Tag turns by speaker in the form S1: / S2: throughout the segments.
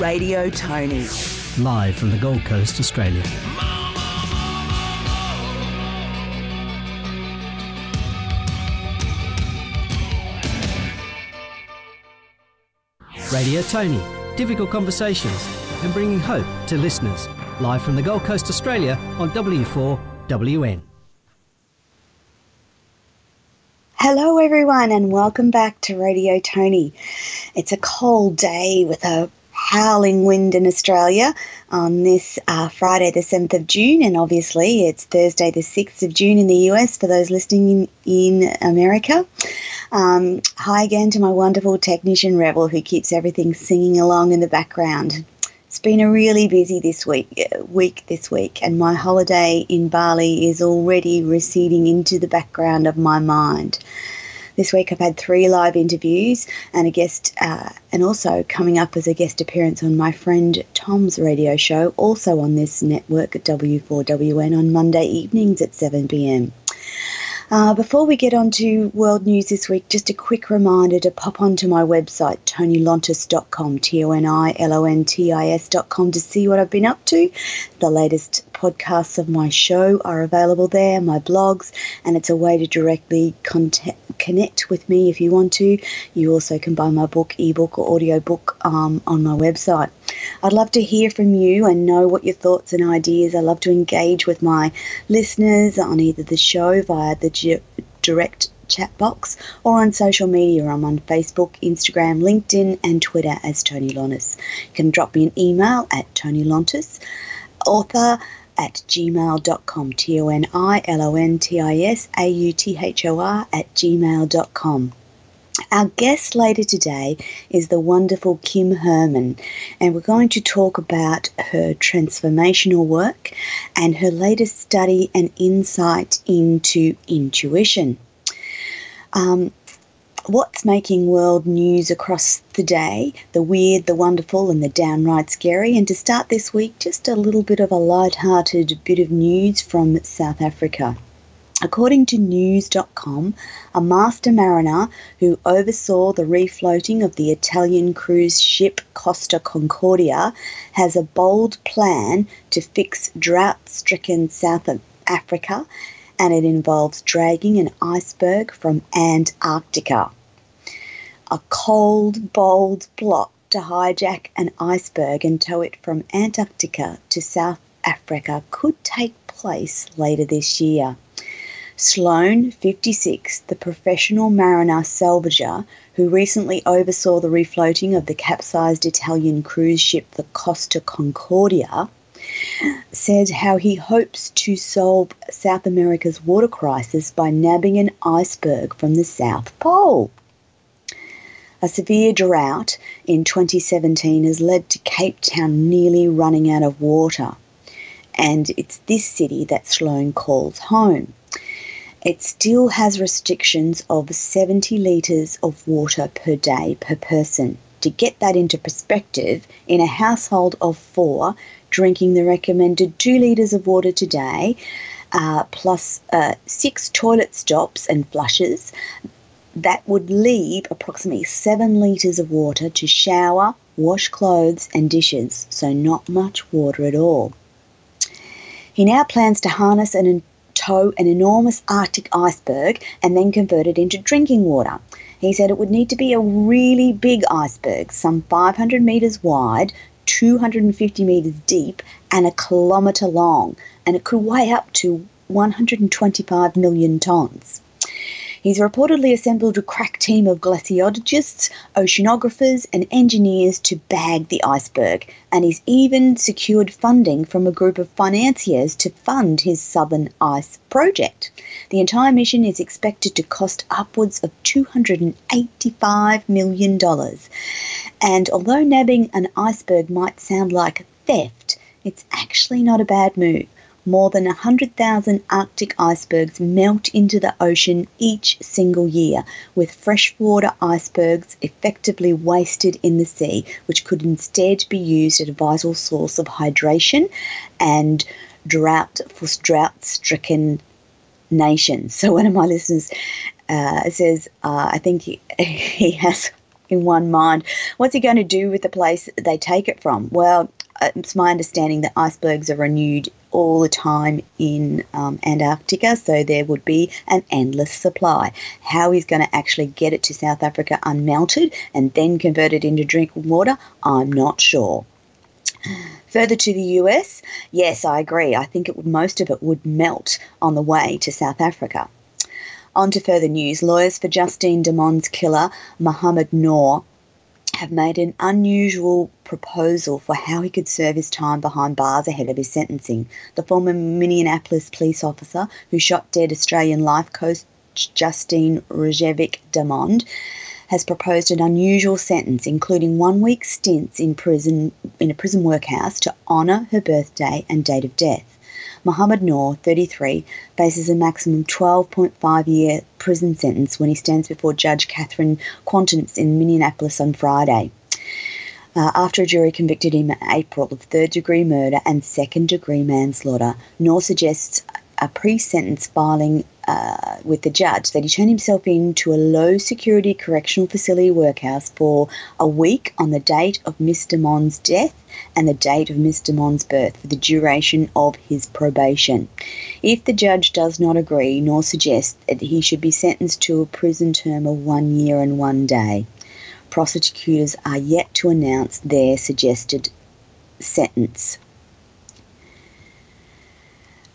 S1: Radio Toni.
S2: Live from the Gold Coast, Australia. Radio Toni. Difficult conversations and bringing hope to listeners. Live from the Gold Coast, Australia on W4WN.
S3: Hello, everyone, and welcome back to Radio Toni. It's a cold day with a howling wind in Australia on this uh, Friday, the 7th of June, and obviously it's Thursday, the 6th of June in the US for those listening in, in America. Um, hi again to my wonderful technician Rebel who keeps everything singing along in the background. It's been a really busy this week, uh, week this week, and my holiday in Bali is already receding into the background of my mind. This week I've had three live interviews and a guest, uh, and also coming up as a guest appearance on my friend Tom's radio show, also on this network at W4WN on Monday evenings at 7 pm. Uh, before we get on to world news this week, just a quick reminder to pop onto my website, tonilontis.com, T O N I L O N T I S.com, to see what I've been up to. The latest podcasts of my show are available there, my blogs, and it's a way to directly contact, connect with me if you want to. You also can buy my book, ebook, or audiobook um, on my website. I'd love to hear from you and know what your thoughts and ideas. I love to engage with my listeners on either the show via the g- direct chat box or on social media. I'm on Facebook, Instagram, LinkedIn, and Twitter as Toni Lontis. You can drop me an email at Toni Lontis, author at gmail.com. T O N I L O N T I S A U T H O R at gmail.com. Our guest later today is the wonderful Kim Herman, and we're going to talk about her transformational work and her latest study and insight into intuition. Um, what's making world news across the day the weird, the wonderful, and the downright scary. And to start this week, just a little bit of a light-hearted bit of news from South Africa. According to News.com, a master mariner who oversaw the refloating of the Italian cruise ship Costa Concordia has a bold plan to fix drought stricken South Africa, and it involves dragging an iceberg from Antarctica. A cold, bold plot to hijack an iceberg and tow it from Antarctica to South Africa could take place later this year. Sloane, 56, the professional mariner salvager who recently oversaw the refloating of the capsized Italian cruise ship the Costa Concordia, said how he hopes to solve South America's water crisis by nabbing an iceberg from the South Pole. A severe drought in 2017 has led to Cape Town nearly running out of water, and it's this city that Sloane calls home it still has restrictions of 70 litres of water per day per person. To get that into perspective, in a household of four, drinking the recommended 2 litres of water today, uh, plus uh, six toilet stops and flushes, that would leave approximately 7 litres of water to shower, wash clothes, and dishes, so not much water at all. He now plans to harness and tow an enormous Arctic iceberg and then convert it into drinking water. He said it would need to be a really big iceberg, some 500 metres wide, 250 metres deep and a kilometre long, and it could weigh up to 125 million tonnes. He's reportedly assembled a crack team of glaciologists, oceanographers, and engineers to bag the iceberg, and he's even secured funding from a group of financiers to fund his Southern Ice project. The entire mission is expected to cost upwards of $285 million. And although nabbing an iceberg might sound like theft, it's actually not a bad move more than 100,000 Arctic icebergs melt into the ocean each single year, with freshwater icebergs effectively wasted in the sea, which could instead be used as a vital source of hydration and drought for drought stricken nations. So, one of my listeners uh, says, uh, I think he, he has in one mind, what's he going to do with the place they take it from? Well, uh, it's my understanding that icebergs are renewed all the time in um, Antarctica, so there would be an endless supply. How he's going to actually get it to South Africa unmelted and then convert it into drinking water, I'm not sure. Further to the US, yes, I agree. I think it, most of it would melt on the way to South Africa. On to further news. Lawyers for Justine Damond's killer, Mohamed Noor, have made an unusual proposal for how he could serve his time behind bars ahead of his sentencing. The former Minneapolis police officer who shot dead Australian life coach Justine Regevic Damond has proposed an unusual sentence, including one week stints in prison in a prison workhouse to honour her birthday and date of death. Mohamed Noor, 33, faces a maximum 12.5 year prison sentence when he stands before Judge Kathryn Quaintance in Minneapolis on Friday. Uh, after a jury convicted him in April of third degree murder and second degree manslaughter, Noor suggests a pre sentence filing uh, with the judge that he turned himself in to a low security correctional facility workhouse for a week on the date of Mr. Mon's death and the date of Mr. Mon's birth for the duration of his probation. If the judge does not agree, Noor suggest that he should be sentenced to a prison term of one year and one day, prosecutors are yet to announce their suggested sentence.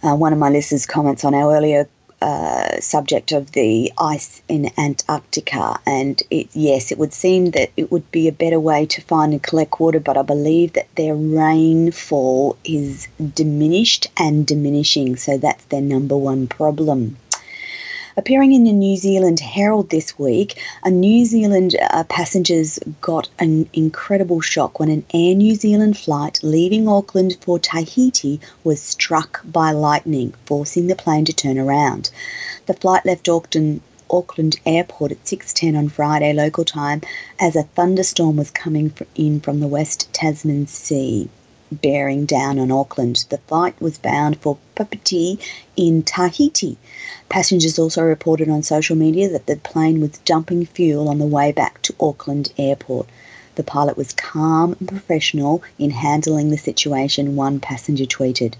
S3: Uh, one of my listeners' comments on our earlier uh, subject of the ice in Antarctica, and it, yes, it would seem that it would be a better way to find and collect water, but I believe that their rainfall is diminished and diminishing, so that's their number one problem. Appearing in the New Zealand Herald this week, a New Zealand uh, passengers got an incredible shock when an Air New Zealand flight leaving Auckland for Tahiti was struck by lightning, forcing the plane to turn around. The flight left Auckland Auckland Airport at 6:10 on Friday local time as a thunderstorm was coming in from the West Tasman Sea bearing down on Auckland. The flight was bound for Papeete in Tahiti. Passengers also reported on social media that the plane was dumping fuel on the way back to Auckland Airport. The pilot was calm and professional in handling the situation, one passenger tweeted.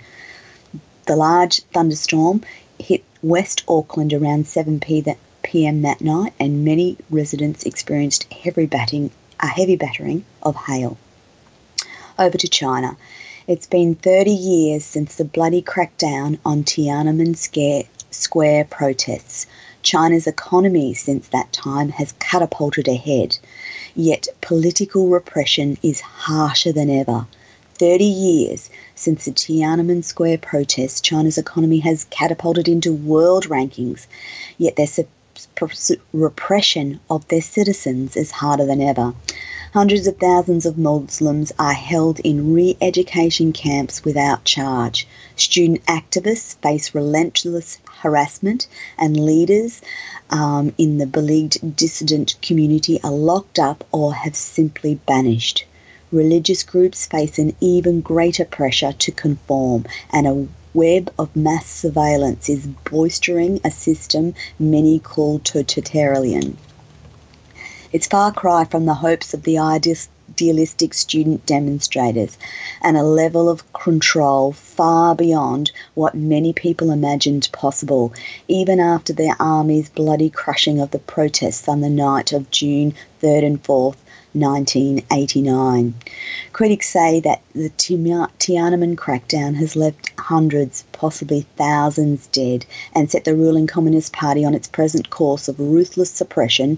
S3: The large thunderstorm hit West Auckland around 7 p.m. that night, and many residents experienced heavy batting, a heavy battering of hail over to China. It's been 30 years since the bloody crackdown on Tiananmen Square protests. China's economy since that time has catapulted ahead, yet political repression is harsher than ever. 30 years since the Tiananmen Square protests, China's economy has catapulted into world rankings, yet their repression of their citizens is harder than ever. Hundreds of thousands of Muslims are held in re education camps without charge. Student activists face relentless harassment, and leaders um, in the beleaguered dissident community are locked up or have simply banished. Religious groups face an even greater pressure to conform, and a web of mass surveillance is bolstering a system many call totalitarian. It's far cry from the hopes of the idealistic student demonstrators and a level of control far beyond what many people imagined possible, even after the army's bloody crushing of the protests on the night of June 3rd and 4th, 1989. Critics say that the Tiananmen crackdown has left hundreds, possibly thousands, dead and set the ruling Communist Party on its present course of ruthless suppression,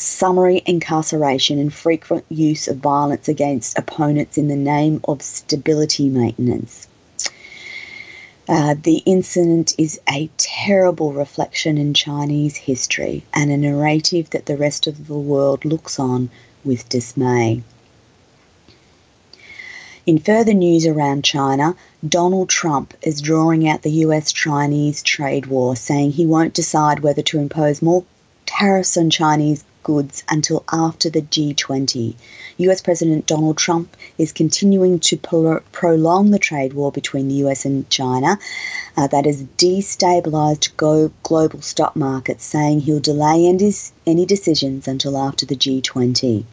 S3: summary incarceration, and frequent use of violence against opponents in the name of stability maintenance. Uh, the incident is a terrible reflection in Chinese history and a narrative that the rest of the world looks on with dismay. In further news around China, Donald Trump is drawing out the US Chinese trade war, saying he won't decide whether to impose more tariffs on Chinese goods until after the G20. US President Donald Trump is continuing to pro- prolong the trade war between the US and China uh, that has destabilized go- global stock markets, saying he'll delay any decisions until after the G20.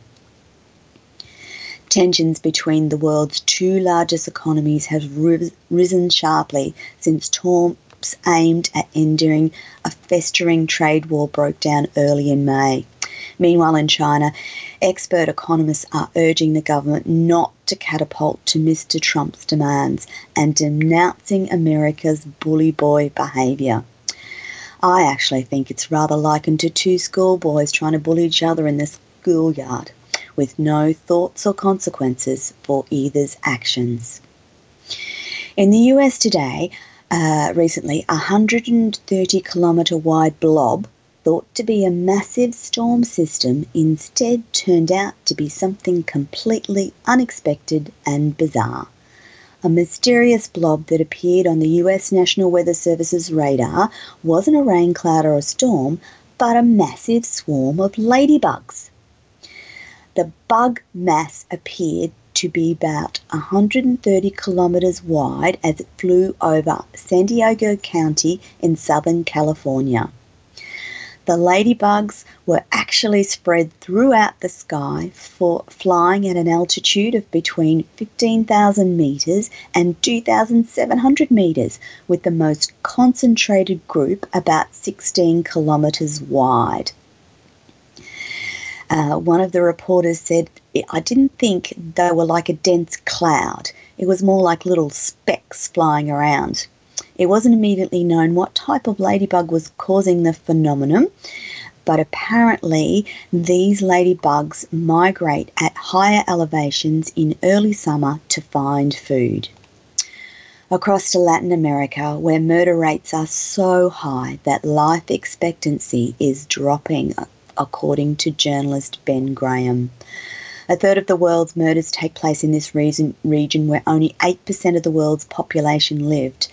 S3: Tensions between the world's two largest economies have risen sharply since talks aimed at ending a festering trade war broke down early in May. Meanwhile, in China, expert economists are urging the government not to catapult to Mr. Trump's demands and denouncing America's bully boy behaviour. I actually think it's rather likened to two schoolboys trying to bully each other in the schoolyard with no thoughts or consequences for either's actions. In the US today, uh, recently, a 130 kilometre wide blob thought to be a massive storm system instead turned out to be something completely unexpected and bizarre. A mysterious blob that appeared on the US National Weather Service's radar wasn't a rain cloud or a storm, but a massive swarm of ladybugs. The bug mass appeared to be about 130 kilometers wide as it flew over San Diego County in Southern California. The ladybugs were actually spread throughout the sky for flying at an altitude of between 15,000 meters and 2,700 meters, with the most concentrated group about 16 kilometers wide. Uh, one of the reporters said, I didn't think they were like a dense cloud. It was more like little specks flying around. It wasn't immediately known what type of ladybug was causing the phenomenon, but apparently these ladybugs migrate at higher elevations in early summer to find food. Across to Latin America, where murder rates are so high that life expectancy is dropping according to journalist Ben Graham. A third of the world's murders take place in this region, where only 8% of the world's population lived,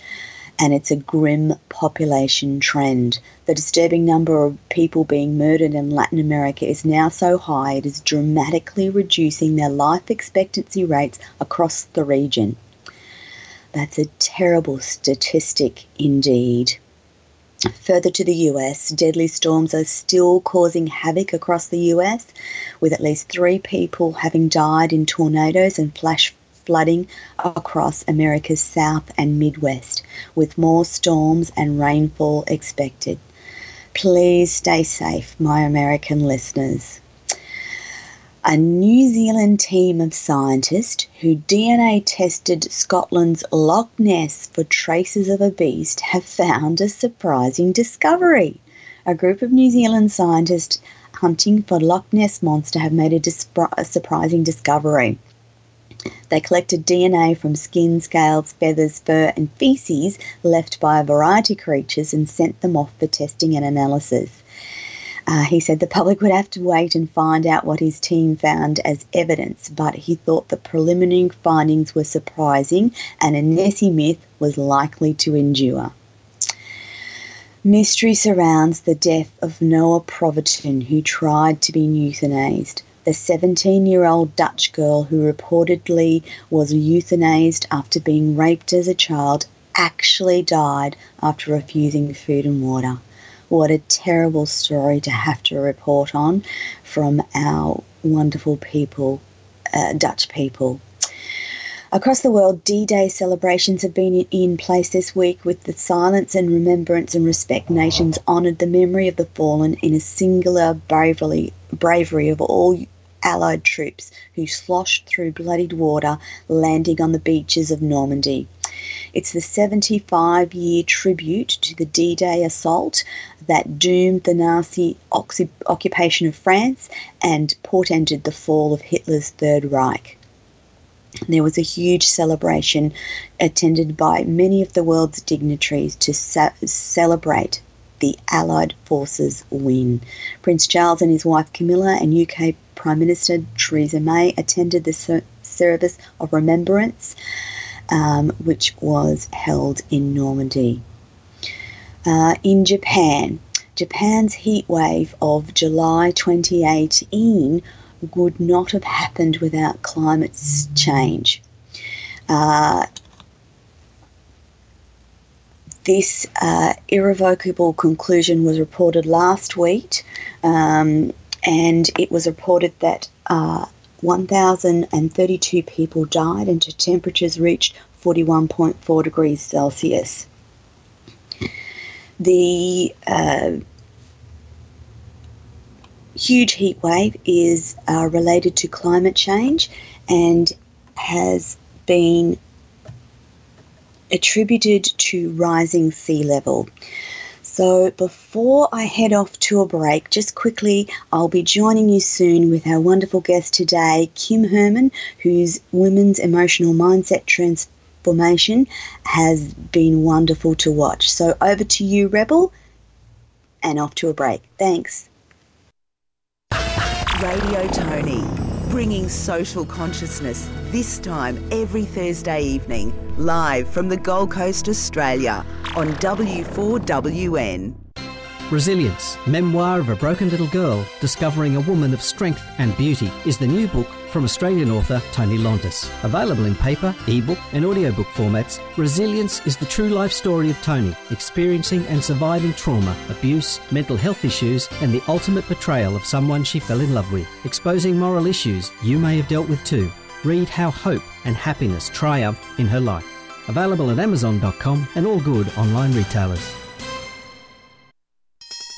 S3: and it's a grim population trend. The disturbing number of people being murdered in Latin America is now so high it is dramatically reducing their life expectancy rates across the region. That's a terrible statistic indeed. Further to the US, deadly storms are still causing havoc across the US, with at least three people having died in tornadoes and flash flooding across America's South and Midwest, with more storms and rainfall expected. Please stay safe, my American listeners a New Zealand team of scientists who DNA tested Scotland's Loch Ness for traces of a beast have found a surprising discovery. A group of New Zealand scientists hunting for Loch Ness monster have made a, a surprising discovery. They collected DNA from skin, scales, feathers, fur, and feces left by a variety of creatures and sent them off for testing and analysis. Uh, he said the public would have to wait and find out what his team found as evidence, but he thought the preliminary findings were surprising and a Nessie myth was likely to endure. Mystery surrounds the death of Noa Pothoven, who tried to be euthanized. The 17 year old Dutch girl who reportedly was euthanized after being raped as a child actually died after refusing food and water. What a terrible story to have to report on from our wonderful people, uh, Dutch people. Across the world, D Day celebrations have been in place this week with the Silence and Remembrance and Respect Nations honoured the memory of the fallen in a singular bravery, bravery of all Allied troops who sloshed through bloodied water, landing on the beaches of Normandy. It's the 75 year tribute to the D Day assault that doomed the Nazi occupation of France and portended the fall of Hitler's Third Reich. There was a huge celebration attended by many of the world's dignitaries to celebrate the Allied forces win. Prince Charles and his wife Camilla and UK Prime Minister Theresa May attended the service of remembrance, um, which was held in Normandy. Uh, in Japan, Japan's heat wave of July 2018 would not have happened without climate change. Uh, this uh, irrevocable conclusion was reported last week, um, and it was reported that uh, 1,032 people died and temperatures reached 41.4 degrees Celsius. The uh, huge heat wave is uh, related to climate change and has been attributed to rising sea level. So, before I head off to a break, just quickly, I'll be joining you soon with our wonderful guest today, Kim Herman, whose women's emotional mindset transformation has been wonderful to watch. So, over to you, Rebel, and off to a break. Thanks.
S4: Radio Toni, bringing social consciousness this time every Thursday evening, live from the Gold Coast, Australia, on W4WN.
S2: Resilience, Memoir of a Broken Little Girl Discovering a Woman of Strength and Beauty is the new book from Australian author Toni Lontis. Available in paper, ebook, and audiobook formats, Resilience is the true life story of Toni, experiencing and surviving trauma, abuse, mental health issues, and the ultimate betrayal of someone she fell in love with, exposing moral issues you may have dealt with too. Read how hope and happiness triumph in her life. Available at Amazon.com and all good online retailers.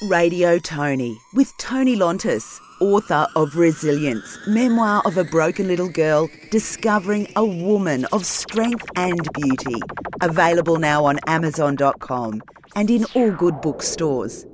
S4: Radio Toni with Toni Lontis, author of Resilience, memoir of a broken little girl discovering a woman of strength and beauty. Available now on Amazon.com and in all good bookstores.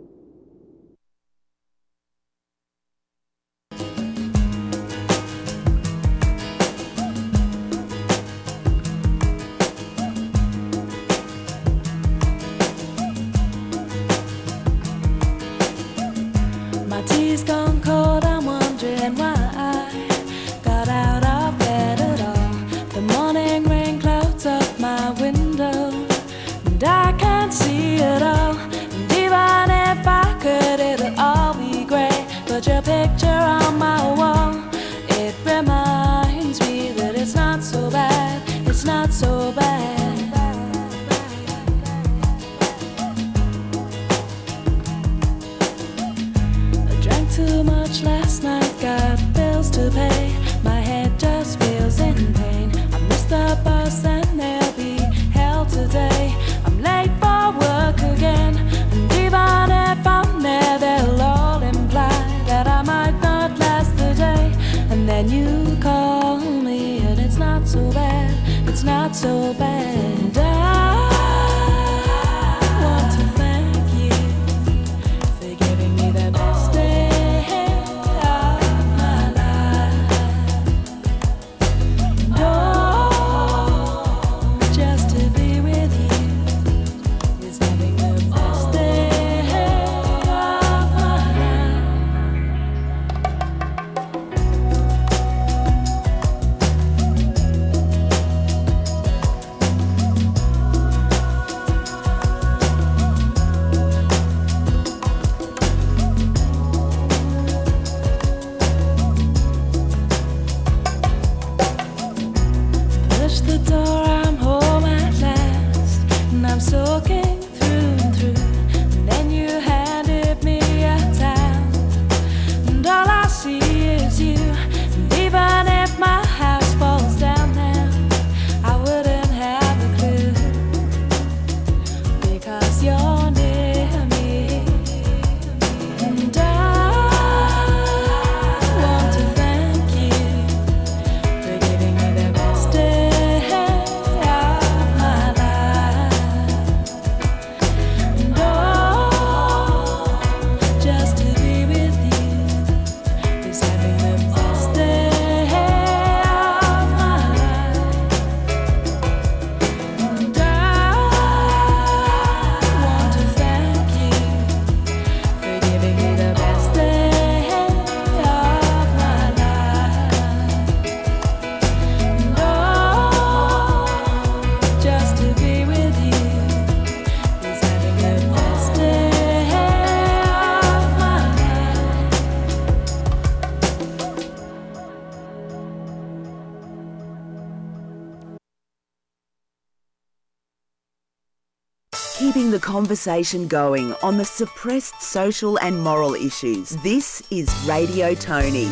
S1: Conversation going on the suppressed social and moral issues. This is Radio Toni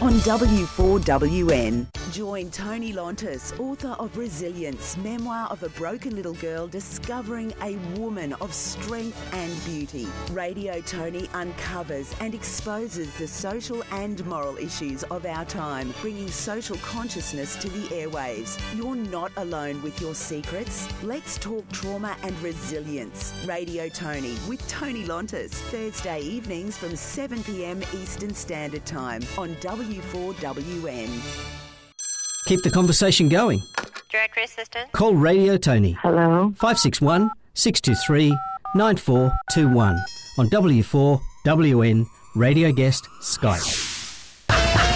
S1: on W4WN. Join Toni Lontis, author of Resilience, memoir of a broken little girl discovering a woman of strength and beauty. Radio Toni uncovers and exposes the social and moral issues of our time, bringing social consciousness to the airwaves. You're not alone with your secrets. Let's talk trauma and resilience. Radio Toni with Toni Lontis, Thursday evenings from 7 pm Eastern Standard Time on W4WN.
S2: Keep the conversation going.
S5: Directory assistant.
S2: Call Radio Toni.
S6: Hello.
S2: 561 623 9421 on W4WN Radio Guest Skype.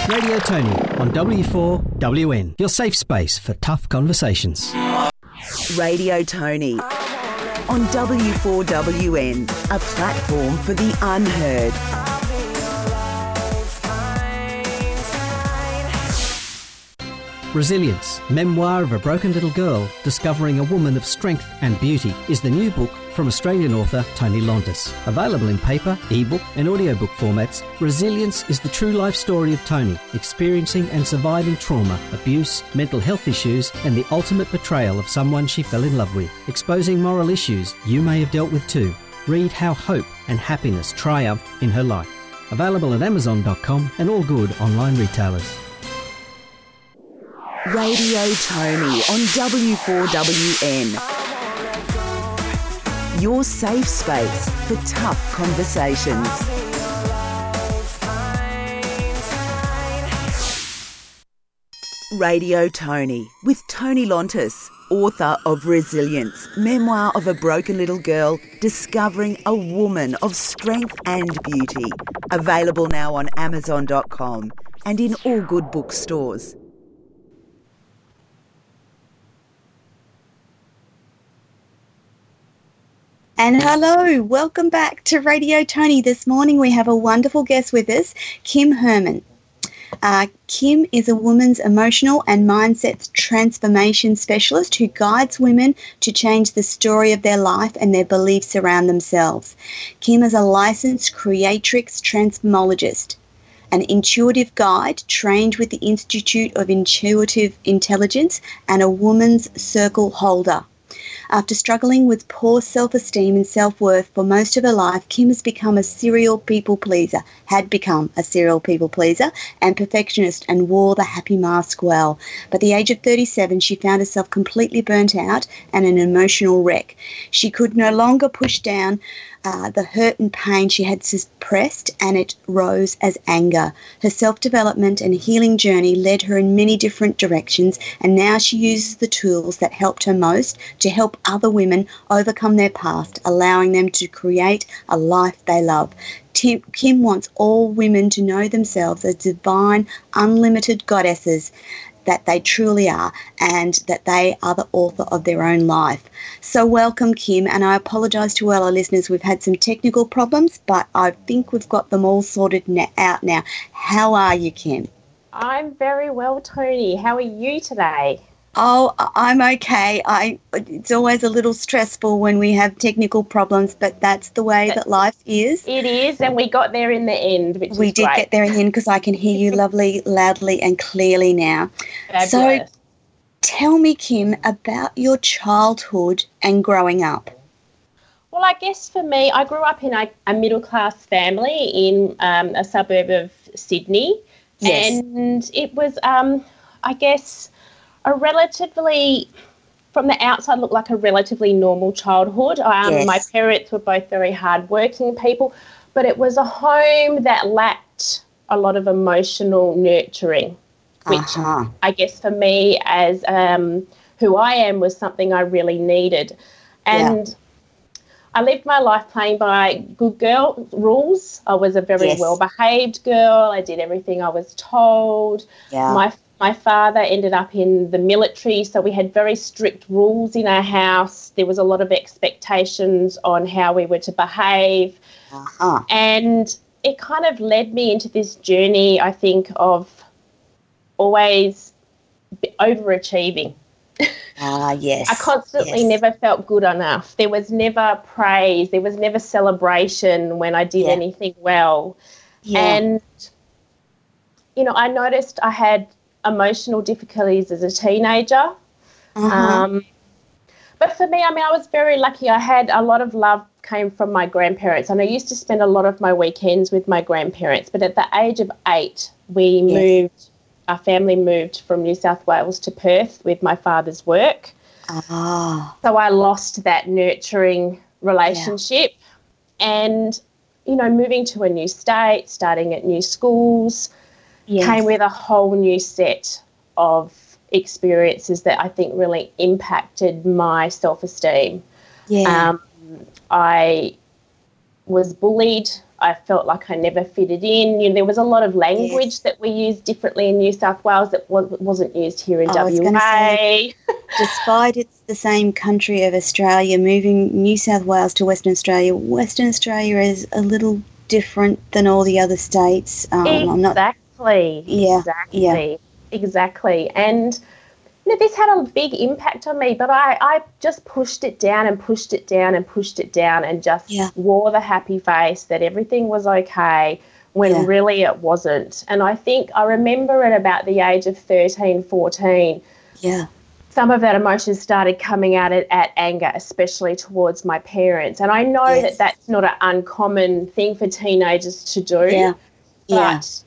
S2: Radio Toni on W4WN, your safe space for tough conversations.
S1: Radio Toni on W4WN, a platform for the unheard.
S2: Resilience, Memoir of a Broken Little Girl Discovering a Woman of Strength and Beauty is the new book from Australian author Toni Lontis. Available in paper, ebook, and audiobook formats, Resilience is the true life story of Toni, experiencing and surviving trauma, abuse, mental health issues, and the ultimate betrayal of someone she fell in love with, exposing moral issues you may have dealt with too. Read how hope and happiness triumph in her life. Available at Amazon.com and all good online retailers.
S1: Radio Toni on W4WN. Your safe space for tough conversations. Radio Toni with Toni Lontis, author of Resilience, memoir of a broken little girl discovering a woman of strength and beauty. Available now on Amazon.com and in all good bookstores.
S3: And hello, welcome back to Radio Toni. This morning we have a wonderful guest with us, Kim Herman. Uh, Kim is a woman's emotional and mindset transformation specialist who guides women to change the story of their life and their beliefs around themselves. Kim is a licensed creatrix transformologist, an intuitive guide trained with the Institute of Intuitive Intelligence, and a woman's circle holder. After struggling with poor self esteem and self worth for most of her life, Kim has become a serial people pleaser, had become a serial people pleaser and perfectionist, and wore the happy mask well. But at the age of 37, she found herself completely burnt out and an emotional wreck. She could no longer push down uh, the hurt and pain she had suppressed, and it rose as anger. Her self development and healing journey led her in many different directions, and now she uses the tools that helped her most to help other women overcome their past, allowing them to create a life they love. Tim, Kim wants all women to know themselves as divine, unlimited goddesses that they truly are and that they are the author of their own life. So, welcome, Kim, and I apologise to all our listeners. We've had some technical problems, but I think we've got them all sorted out now. How are you, Kim?
S5: I'm very well, Toni. How are you today?
S3: Oh, I'm okay. I it's always a little stressful when we have technical problems, but that's the way that life is.
S5: It is, and we got there in the end, which
S3: we did
S5: great.
S3: get there in the end because I can hear you lovely, loudly, and clearly now.
S5: Fabulous.
S3: So, tell me, Kim, about your childhood and growing up.
S5: Well, I guess for me, I grew up in a, a middle class family in um, a suburb of Sydney,
S3: Yes.
S5: and it was, um, I guess, a relatively, from the outside, looked like a relatively normal childhood. Um,
S3: Yes.
S5: My parents were both very hardworking people, but it was a home that lacked a lot of emotional nurturing, which
S3: Uh-huh.
S5: I guess for me as um, who I am was something I really needed. And I lived my life playing by good girl rules. I was a very
S3: Yes.
S5: well behaved girl. I did everything I was told.
S3: Yeah.
S5: My my father ended up in the military, so we had very strict rules in our house. There was a lot of expectations on how we were to behave
S3: uh-huh.
S5: and it kind of led me into this journey i think of always overachieving
S3: Ah, yes.
S5: I constantly
S3: yes.
S5: never felt good enough. There was never praise. There was never celebration when I did
S3: Yeah.
S5: anything well.
S3: Yeah.
S5: And, you know, I noticed I had emotional difficulties as a teenager.
S3: uh-huh.
S5: Um, but for me, I mean, I was very lucky. I had a lot of love came from my grandparents, and I used to spend a lot of my weekends with my grandparents. But at the age of eight, we
S3: Yes.
S5: moved. Our family moved from New South Wales to Perth with my father's work.
S3: ah,
S5: So I lost that nurturing relationship. And, you know, moving to a new state, starting at new schools,
S3: yes.
S5: came with a whole new set of experiences that I think really impacted my self esteem.
S3: yeah.
S5: Um, I was bullied. I felt like I never fitted in. You know, there was a lot of language
S3: Yes.
S5: that we used differently in New South Wales that wa- wasn't used here in
S3: I
S5: WA.
S3: say- Despite it's the same country of Australia, moving New South Wales to Western Australia, Western Australia is a little different than all the other states. Um, I'm not.
S5: Exactly.
S3: Yeah,
S5: Exactly. Exactly. And you know, this had a big impact on me, but I, I just pushed it down and pushed it down and pushed it down and just
S3: Yeah.
S5: wore the happy face that everything was okay when
S3: Yeah.
S5: really it wasn't. And I think I remember at about the age of 13, 14,
S3: Yeah,
S5: some of that emotion started coming out at, at anger, especially towards my parents. And I know
S3: Yes.
S5: that that's not an uncommon thing for teenagers to do
S3: yeah, yeah.
S5: but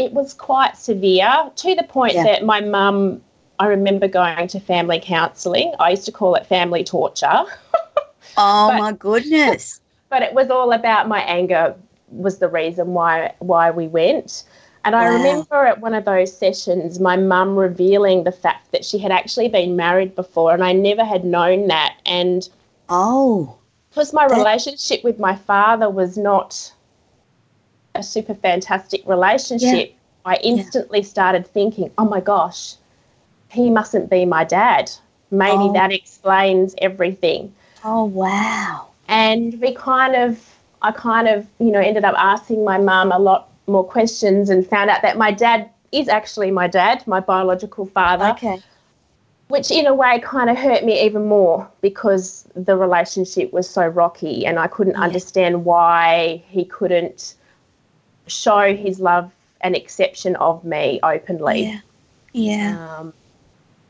S5: it was quite severe to the point
S3: Yeah.
S5: that my mum I remember going to family counselling. I used to call it family torture,
S3: Oh
S5: but-
S3: my goodness.
S5: but it was all about my anger was the reason why why we went. And I
S3: Wow.
S5: remember at one of those sessions my mum revealing the fact that she had actually been married before and I never had known that and
S3: Oh,
S5: because my
S3: That-
S5: relationship with my father was not a super fantastic relationship, I instantly started thinking, oh my gosh, he mustn't be my dad. Maybe
S3: Oh.
S5: that explains everything.
S3: oh wow.
S5: And we kind of, I kind of, you know, ended up asking my mum a lot more questions and found out that my dad is actually my dad, my biological father
S3: Okay.
S5: which in a way kind of hurt me even more because the relationship was so rocky and I couldn't
S3: Yeah.
S5: understand why he couldn't show his love and acceptance of me openly.
S3: Yeah. Yeah.
S5: Um,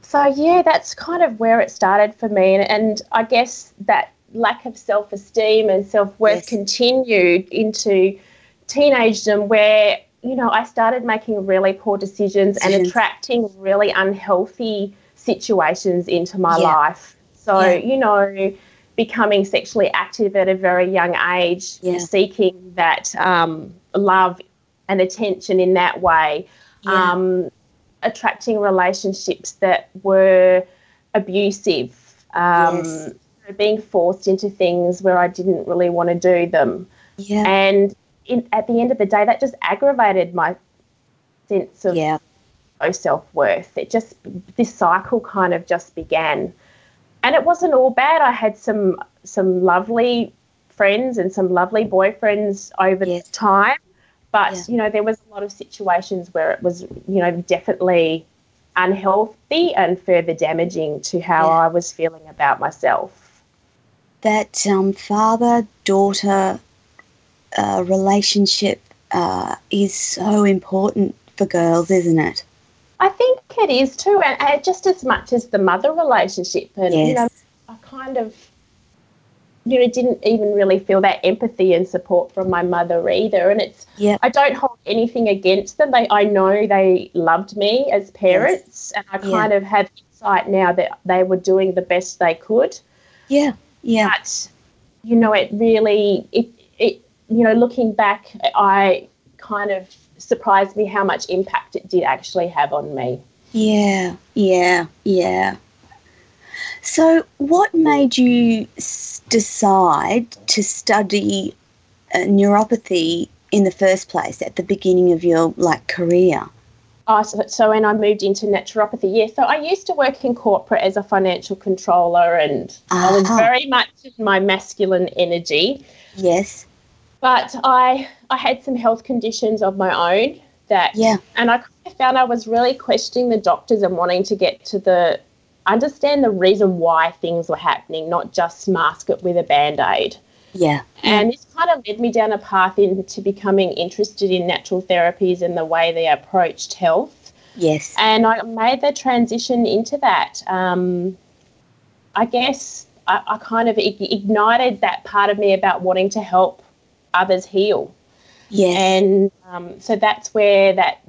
S5: so yeah, that's kind of where it started for me, and, and I guess that lack of self-esteem and self-worth
S3: Yes.
S5: continued into teenagedom, where you know I started making really poor decisions and attracting really unhealthy situations into my
S3: Yeah.
S5: life. So
S3: Yeah.
S5: you know, becoming sexually active at a very young age,
S3: Yeah.
S5: seeking that um, love and attention in that way
S3: Yeah.
S5: um, attracting relationships that were abusive, um,
S3: Yes.
S5: being forced into things where I didn't really want to do them.
S3: yeah.
S5: And in, at the end of the day, that just aggravated my sense of
S3: Yeah.
S5: low self worth. It just, this cycle kind of just began. And it wasn't all bad. I had some some lovely friends and some lovely boyfriends over
S3: Yes.
S5: time. But,
S3: Yeah.
S5: you know, there was a lot of situations where it was, you know, definitely unhealthy and further damaging to how
S3: Yeah.
S5: I was feeling about myself.
S3: that um, father daughter uh, relationship uh, is so important for girls, isn't it?
S5: I think it is too, and, and just as much as the mother relationship. And, you know,
S3: Yes.
S5: I kind of, you know, didn't even really feel that empathy and support from my mother either. And it's,
S3: yeah
S5: I don't hold anything against them. They, I know they loved me as parents, and I
S3: Yeah.
S5: kind of have insight now that they were doing the best they could.
S3: Yeah. Yeah.
S5: But, you know, it really, it, it, you know, looking back, I kind of surprised me how much impact it did actually have on me.
S3: Yeah. Yeah. Yeah. So, what made you s- decide to study uh, naturopathy in the first place at the beginning of your like career?
S5: Oh, so, so when I moved into naturopathy, yeah. So I used to work in corporate as a financial controller, and I was very much in my masculine energy.
S3: Yes.
S5: But I I had some health conditions of my own that,
S3: Yeah.
S5: and I kind of found I was really questioning the doctors and wanting to get to the understand the reason why things were happening, not just mask it with a band aid.
S3: Yeah.
S5: And this kind of led me down a path into becoming interested in natural therapies and the way they approached health.
S3: Yes.
S5: And I made the transition into that. Um, I guess I, I kind of ignited that part of me about wanting to help others heal.
S3: Yes.
S5: And um, so that's where that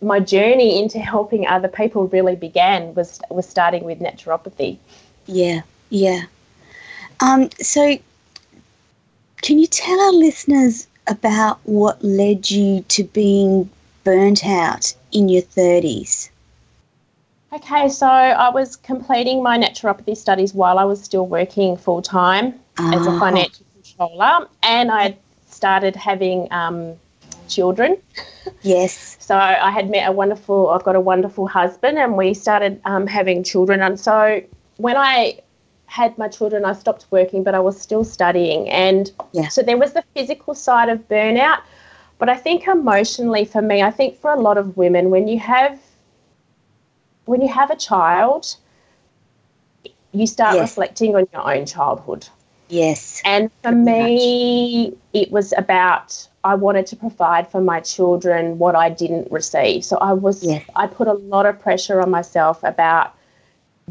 S5: my journey into helping other people really began was was starting with naturopathy.
S3: Yeah, yeah. Um, so, can you tell our listeners about what led you to being burnt out in your thirties?
S5: Okay, so I was completing my naturopathy studies while I was still working full time as a
S3: Ah.
S5: financial controller, and I started having um, children.
S3: Yes.
S5: So I had met a wonderful, I've got a wonderful husband, and we started um, having children. And so when I had my children, I stopped working, but I was still studying. And
S3: Yeah.
S5: so there was the physical side of burnout. But I think emotionally for me, I think for a lot of women, when you have when you have a child, you start
S3: Yes.
S5: reflecting on your own childhood.
S3: Yes.
S5: And for me, it was about I wanted to provide for my children what I didn't receive. So I was
S3: Yes.
S5: I put a lot of pressure on myself about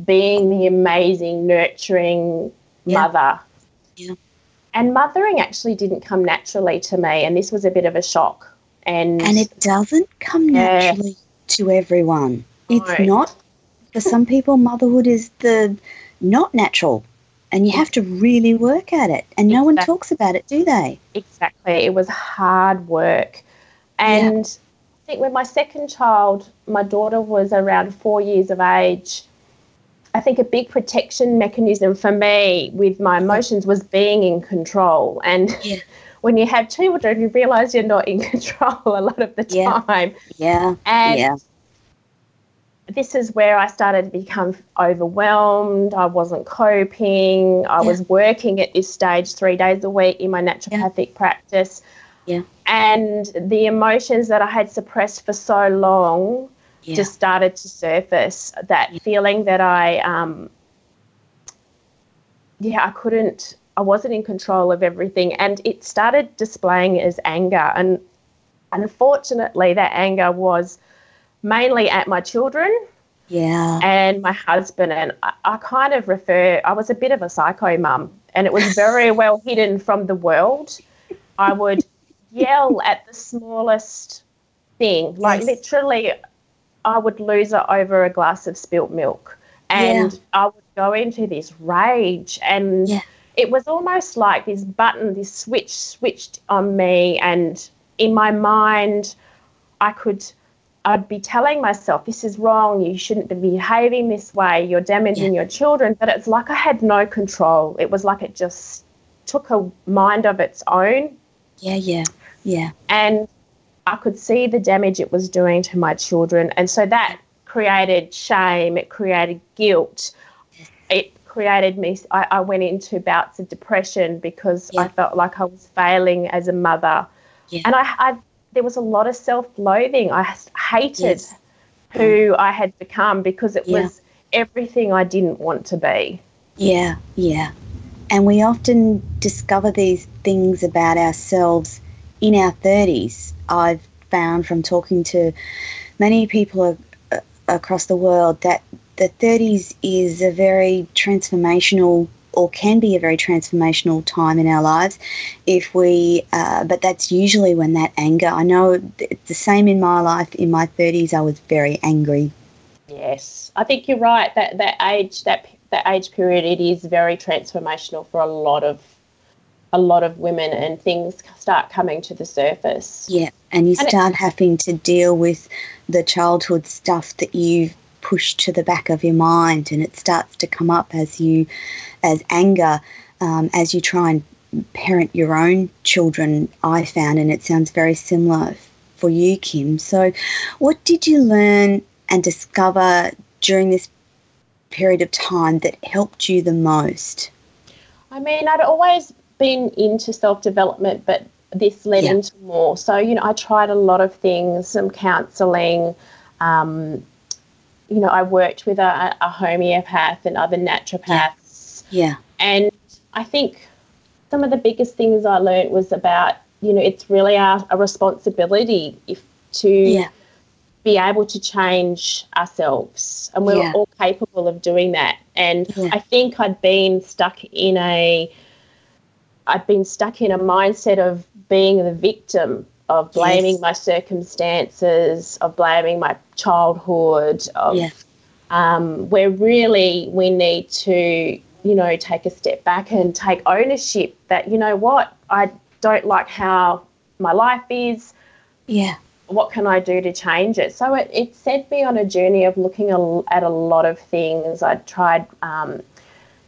S5: being the amazing, nurturing
S3: Yeah.
S5: mother.
S3: Yeah.
S5: And mothering actually didn't come naturally to me, and this was a bit of a shock. And,
S3: And it doesn't come
S5: Yeah.
S3: naturally to everyone. It's
S5: No.
S3: not. For some people, motherhood is the not natural, and you have to really work at it. And no one talks about it, do they?
S5: Exactly. It was hard work. And I think when my second child, my daughter was around four years of age, I think a big protection mechanism for me with my emotions was being in control. And
S3: Yeah.
S5: when you have children, you realize you're not in control a lot of the
S3: Yeah.
S5: time.
S3: Yeah.
S5: And
S3: yeah.
S5: This is where I started to become overwhelmed. I wasn't coping. I
S3: Yeah.
S5: was working at this stage three days a week in my naturopathic practice.
S3: Yeah.
S5: And the emotions that I had suppressed for so long
S3: Yeah.
S5: just started to surface. That feeling that I, um, yeah, I couldn't, I wasn't in control of everything. And it started displaying as anger. And unfortunately, that anger was mainly at my children
S3: yeah.
S5: and my husband. And I, I kind of refer, I was a bit of a psycho mum, and it was very well hidden from the world. I would yell at the smallest thing, like
S3: Yes.
S5: literally, I would lose it over a glass of spilt milk. And
S3: Yeah.
S5: I would go into this rage, and
S3: Yeah.
S5: it was almost like this button, this switch switched on me, and in my mind, I could, I'd be telling myself, this is wrong, you shouldn't be behaving this way, you're damaging your children. But it's like I had no control. It was like it just took a mind of its own.
S3: Yeah. Yeah. Yeah.
S5: And I could see the damage it was doing to my children. And so that created shame, it created guilt, it created me. I, I went into bouts of depression because I felt like I was failing as a mother.
S3: Yeah.
S5: And I, I there was a lot of self-loathing. I hated
S3: Yes.
S5: who mm. I had become because it
S3: Yeah.
S5: was everything I didn't want to be.
S3: Yeah, yeah. And we often discover these things about ourselves in our 30s. I've found from talking to many people across the world that the 30s is a very transformational or can be a very transformational time in our lives if we uh, but that's usually when that anger i know it's the same in my life in my 30s i was very angry
S5: Yes, I think you're right. That that age that that age period it is very transformational for a lot of a lot of women, and things start coming to the surface.
S3: Yeah, and you
S5: And
S3: start having to deal with the childhood stuff that you've pushed to the back of your mind, and it starts to come up as you, as anger, um, as you try and parent your own children. I found, and it sounds very similar for you, Kim. So, what did you learn and discover during this period of time that helped you the most?
S5: I mean, I'd always been into self development, but this led
S3: Yeah.
S5: into more. So, you know, I tried a lot of things, some counselling, um, you know, I worked with a, a homeopath and other naturopaths.
S3: Yeah. yeah.
S5: And I think some of the biggest things I learned was about, you know, it's really our, a responsibility if to
S3: yeah.
S5: be able to change ourselves. And we're
S3: Yeah.
S5: all capable of doing that. And. I think I'd been stuck in a I'd been stuck in a mindset of being the victim, of blaming
S3: Yes.
S5: my circumstances, of blaming my childhood, of
S3: Yeah.
S5: um, where really we need to, you know, take a step back and take ownership that, you know what, I don't like how my life is.
S3: Yeah.
S5: What can I do to change it? So it, it sent me on a journey of looking a, at a lot of things. I tried um,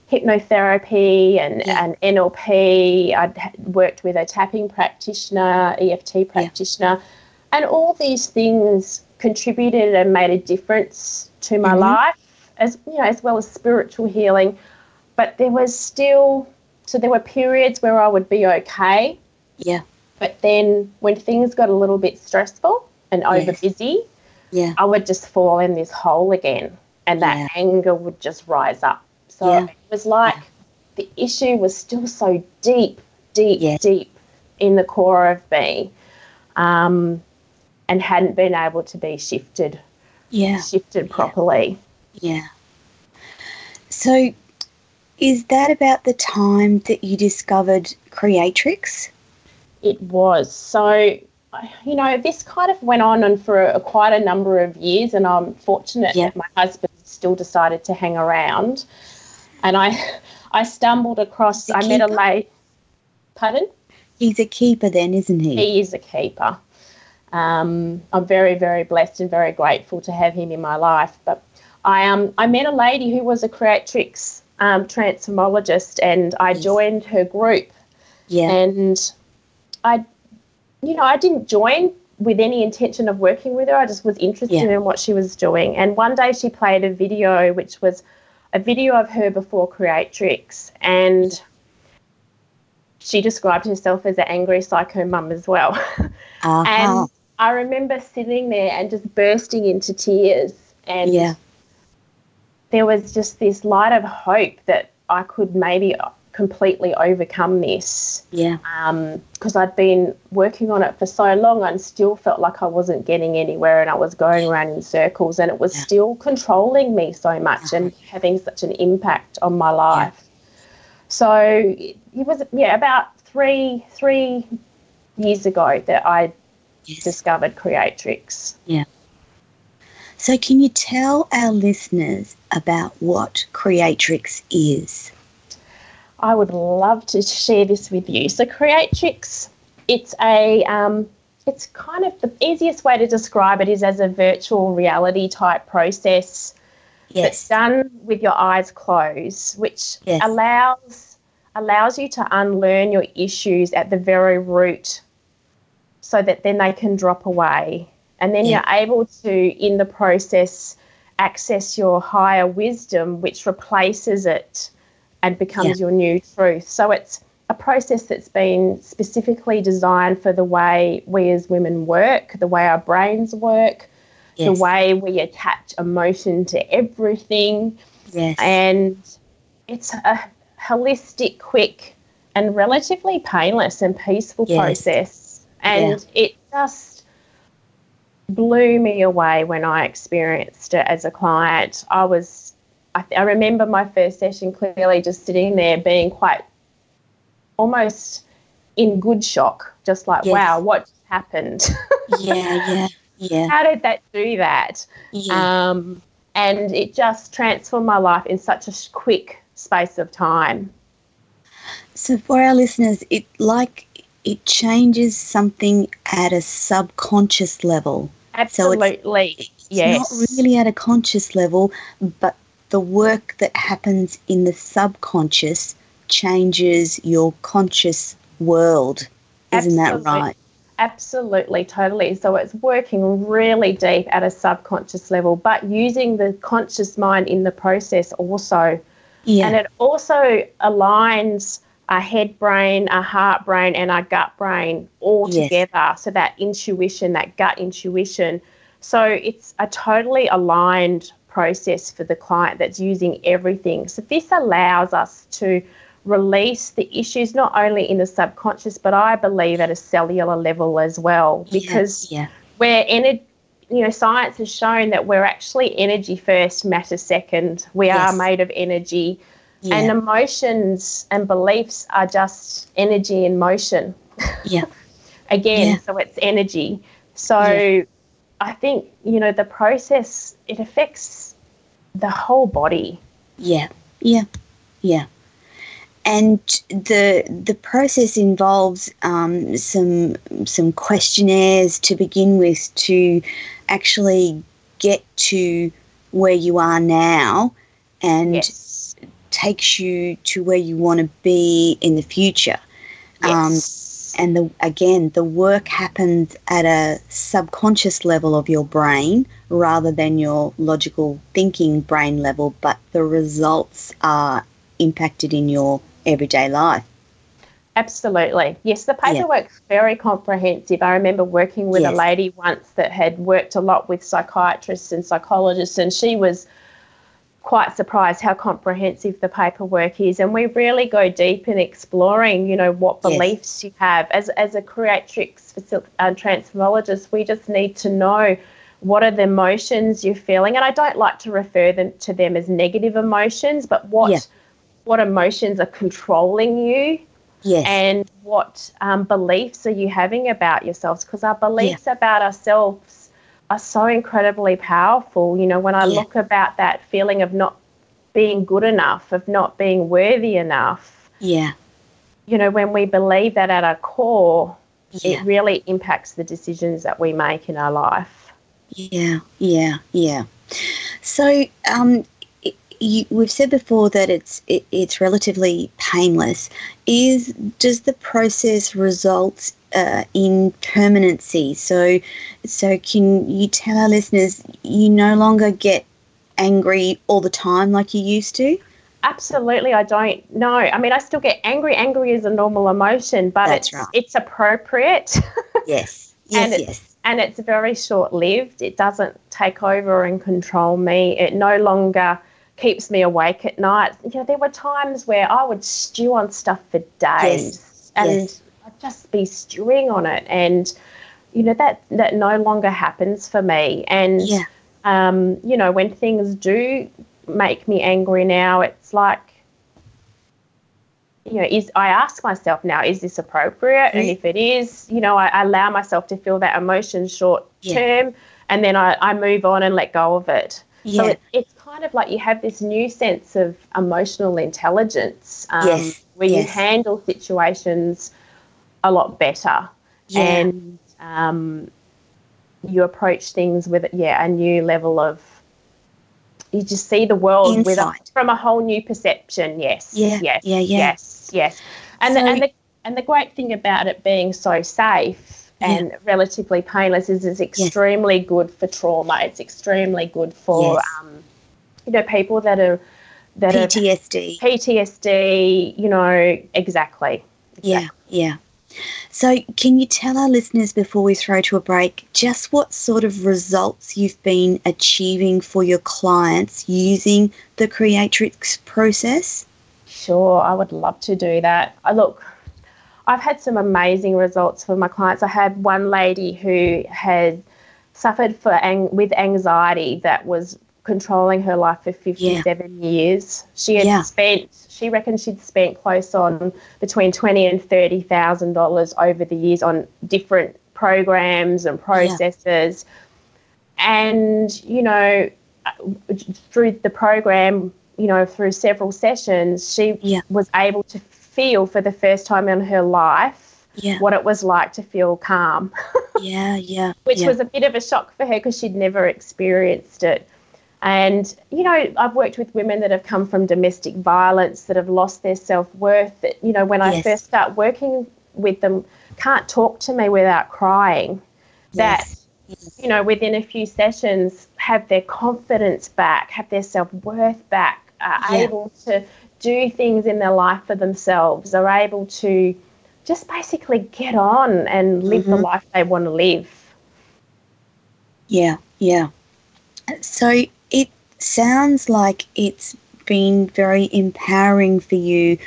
S5: hypnotherapy and,
S3: Yeah.
S5: and NLP. I'd worked with a tapping practitioner, EFT practitioner, and all these things contributed and made a difference to my
S3: Mhm.
S5: life, as you know, as well as spiritual healing. But there was still, so there were periods where I would be okay,
S3: Yeah.
S5: but then when things got a little bit stressful and
S3: Yes.
S5: over busy,
S3: Yeah.
S5: I would just fall in this hole again, and that
S3: Yeah.
S5: anger would just rise up. So
S3: Yeah.
S5: it was like the issue was still so deep, deep,
S3: Yeah.
S5: deep in the core of me, um, and hadn't been able to be shifted,
S3: Yeah.
S5: shifted properly.
S3: Yeah. So, is that about the time that you discovered Creatrix?
S5: It was so. You know, this kind of went on and for a, quite a number of years, and I'm fortunate
S3: Yeah.
S5: that my husband still decided to hang around. And I, I stumbled across. I met a lady. Pardon?
S3: He's a keeper, then, isn't he?
S5: He is a keeper. Um, I'm very, very blessed and very grateful to have him in my life. But I um I met a lady who was a creatrix um, transformologist, and I
S3: Yes.
S5: joined her group.
S3: Yeah.
S5: And I, you know, I didn't join with any intention of working with her. I just was interested
S3: Yeah.
S5: in what she was doing. And one day she played a video, which was a video of her before Creatrix, and she described herself as an angry psycho mum as well.
S3: Uh-huh.
S5: And I remember sitting there and just bursting into tears. And
S3: Yeah.
S5: there was just this light of hope that I could maybe completely overcome this
S3: yeah.
S5: Um, because I'd been working on it for so long and still felt like I wasn't getting anywhere and I was going around in circles and it was
S3: Yeah.
S5: still controlling me so much and having such an impact on my life. So it it was yeah about three three years ago that I
S3: Yes.
S5: discovered Creatrix. Yeah.
S3: So, can you tell our listeners about what Creatrix is?
S5: I would love to share this with you. So Creatrix, it's a um, it's kind of the easiest way to describe it is as a virtual reality type process that's done with your eyes closed, which
S3: Yes.
S5: allows allows you to unlearn your issues at the very root so that then they can drop away. And then
S3: Yeah.
S5: you're able to, in the process, access your higher wisdom, which replaces it and becomes
S3: Yeah.
S5: your new truth. So it's a process that's been specifically designed for the way we as women work, the way our brains work,
S3: Yes.
S5: the way we attach emotion to everything.
S3: Yes.
S5: And it's a holistic, quick, and relatively painless and peaceful
S3: Yes.
S5: process. And it just blew me away when I experienced it as a client. I was, I, I remember my first session clearly just sitting there being quite almost in good shock, just like,
S3: Yes.
S5: wow, what just happened?
S3: yeah. Yeah. Yeah.
S5: How did that do that?
S3: Yeah.
S5: Um, and it just transformed my life in such a quick space of time.
S3: So for our listeners, it like it changes something at a subconscious level. So it's-
S5: Absolutely.
S3: It's
S5: yes.
S3: not really at a conscious level, but the work that happens in the subconscious changes your conscious world. Isn't that right?
S5: Absolutely, totally. So it's working really deep at a subconscious level, but using the conscious mind in the process also.
S3: Yeah.
S5: And it also aligns our head brain, our heart brain, and our gut brain all
S3: Yes.
S5: together. So that intuition, that gut intuition. So it's a totally aligned process for the client that's using everything. So this allows us to release the issues not only in the subconscious, but I believe at a cellular level as well, because
S3: yeah.
S5: we're energy. You know, science has shown that we're actually energy first, matter second. We
S3: Yes.
S5: are made of energy,
S3: Yeah.
S5: and emotions and beliefs are just energy in motion.
S3: yeah.
S5: Again,
S3: Yeah.
S5: so it's energy. So
S3: Yeah.
S5: I think you know the process it affects the whole body.
S3: Yeah, yeah, yeah. And the the process involves um, some some questionnaires to begin with to actually get to where you are now, and
S5: Yes.
S3: takes you to where you want to be in the future. Um,
S5: Yes.
S3: And the again the work happens at a subconscious level of your brain rather than your logical thinking brain level but the results are impacted in your everyday life
S5: Absolutely. Yes, the
S3: Yeah.
S5: paperwork's very comprehensive. I remember working with
S3: Yes.
S5: a lady once that had worked a lot with psychiatrists and psychologists, and she was quite surprised how comprehensive the paperwork is. And we really go deep in exploring, you know, what
S3: Yes.
S5: beliefs you have. As, as a creatrix facil- uh, transformologist, we just need to know what are the emotions you're feeling. And I don't like to refer them to them as negative emotions, but what
S3: Yeah.
S5: what emotions are controlling you
S3: yes
S5: and what um, beliefs are you having about yourselves because our beliefs about ourselves are so incredibly powerful. You know when i
S3: Yeah.
S5: look about that feeling of not being good enough of not being worthy enough
S3: yeah.
S5: you know when we believe that at our core
S3: yeah.
S5: it really impacts the decisions that we make in our life.
S3: Yeah yeah yeah. So um you, we've said before that it's it, it's relatively painless. Is does the process result uh, in permanency so so can you tell our listeners you no longer get angry all the time like you used to
S5: absolutely i don't know i mean i still get angry angry is a normal emotion but
S3: That's
S5: it's
S3: right.
S5: it's appropriate
S3: yes
S5: And
S3: yes
S5: it-
S3: yes
S5: and it's very short lived. It doesn't take over and control me. It no longer keeps me awake at night. You know, there were times where I would stew on stuff for days and
S3: yes.
S5: Just be stewing on it. And, you know, that, that no longer happens for me. And,
S3: yeah
S5: um, you know, when things do make me angry now, it's like, you know, is I ask myself now, is this appropriate? And if it is, you know, I, allow myself to feel that emotion short
S3: Yeah.
S5: term, and then I, I move on and let go of it.
S3: yeah
S5: So it, it's kind of like you have this new sense of emotional intelligence um,
S3: Yes,
S5: where you handle situations a lot better.
S3: Yeah.
S5: And um, you approach things with yeah a new level of you just see the world with a, from a whole new perception. Yes.
S3: Yeah,
S5: yes.
S3: Yeah, yeah.
S5: yes. Yes. And the, and the and the great thing about it being so safe
S3: Yeah.
S5: and relatively painless is it's extremely good for trauma. It's extremely good for
S3: Yes.
S5: um, you know people that are that are
S3: PTSD
S5: PTSD you know exactly.
S3: Yeah, yeah. So, can you tell our listeners before we throw to a break just what sort of results you've been achieving for your clients using the Creatrix process?
S5: Sure, I would love to do that. I look, I've had some amazing results for my clients. I had one lady who had suffered for ang- with anxiety that was controlling her life for 57 years. She had
S3: Yeah.
S5: spent she reckons she'd spent close on between twenty and thirty thousand dollars over the years on different programs and processes. And, you know, through the program, you know, through several sessions, she
S3: Yeah.
S5: was able to feel for the first time in her life
S3: Yeah,
S5: what it was like to feel calm,
S3: yeah, yeah.
S5: which
S3: yeah.
S5: was a bit of a shock for her because she'd never experienced it. And, you know, I've worked with women that have come from domestic violence, that have lost their self worth. That, you know, when I
S3: Yes.
S5: first start working with them, can't talk to me without crying. That,
S3: Yes, yes.
S5: you know, within a few sessions, have their confidence back, have their self worth back, are
S3: Yeah.
S5: able to do things in their life for themselves, are able to just basically get on and live the
S3: Mhm.
S5: life they want to live.
S3: Yeah, yeah. So it sounds like it's been very empowering for you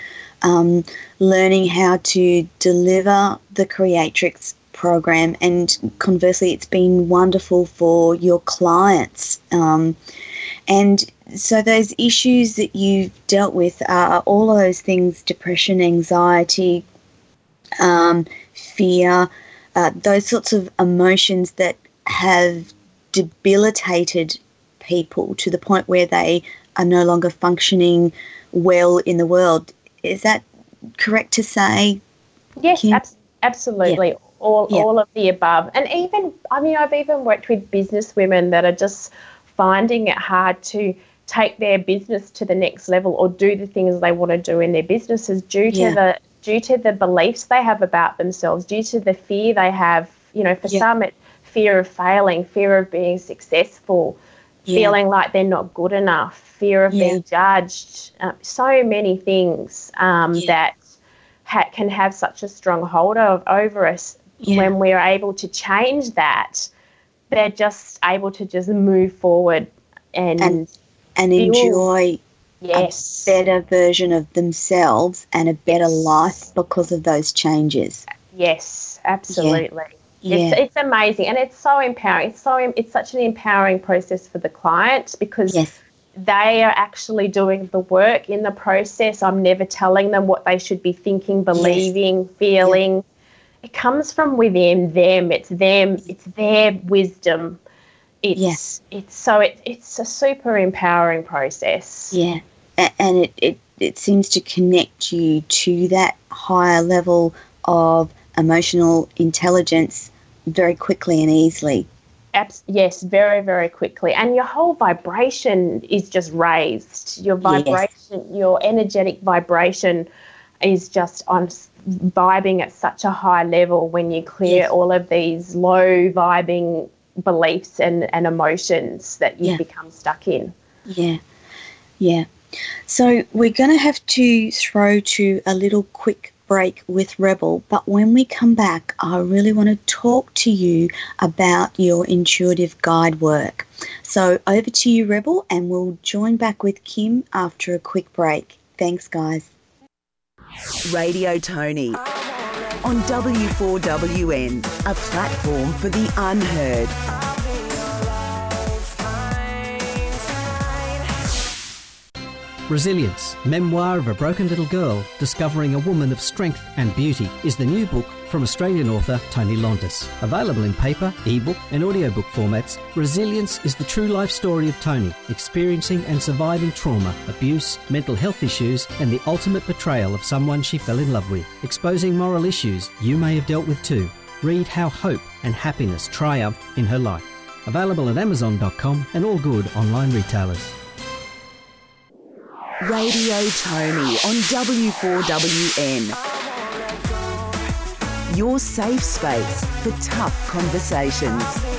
S3: um, learning how to deliver the Creatrix program, and conversely, it's been wonderful for your clients. Um, and so, those issues that you've dealt with are all of those things depression, anxiety, um, fear, uh, those sorts of emotions that have debilitated people to the point where they are no longer functioning well in the world. Is that correct to say?
S5: Yes, ab- absolutely. Yeah. All, yeah. all of the above. And even, I mean, I've even worked with business women that are just finding it hard to take their business to the next level or do the things they want to do in their businesses due to yeah. the due to the beliefs they have about themselves, due to the fear they have. You know, for some, it's fear of failing, fear of being successful, yeah. feeling like they're not good enough, fear of yeah. being judged, uh, so many things um, yeah. that ha- can have such a strong hold of, over us. When we're able to change that, they're just able to just move forward and
S3: and, and enjoy yes. a better version of themselves and a better yes. life because of those changes.
S5: Yes, absolutely. Yeah. It's, it's amazing and it's so empowering. It's so it's such an empowering process for the client because yes. they are actually doing the work in the process. I'm never telling them what they should be thinking, believing, yes. feeling. Yeah. It comes from within them. It's them. It's their wisdom. It's, yes. It's so it, it's a super empowering process.
S3: Yeah, and it, it it seems to connect you to that higher level of emotional intelligence very quickly and easily.
S5: Abs- yes, very, very quickly. And your whole vibration is just raised. Your vibration, yes. your energetic vibration is just on vibing at such a high level when you clear yes. all of these low vibing beliefs and, and emotions that you yeah. become stuck in.
S3: Yeah, yeah. So we're going to have to throw to a little quick break with Rebel, but when we come back, I really want to talk to you about your intuitive guide work. So over to you, Rebel, and we'll join back with Kim after a quick break. Thanks, guys.
S7: Radio Toni on W4WN, a platform for the unheard.
S2: Resilience, Memoir of a Broken Little Girl Discovering a Woman of Strength and Beauty is the new book from Australian author Toni Lontis. Available in paper, ebook, and audiobook formats, Resilience is the true life story of Toni, experiencing and surviving trauma, abuse, mental health issues, and the ultimate betrayal of someone she fell in love with, exposing moral issues you may have dealt with too. Read how hope and happiness triumph in her life. Available at Amazon.com and all good online retailers.
S7: Radio Toni on W4WN. Your safe space for tough conversations.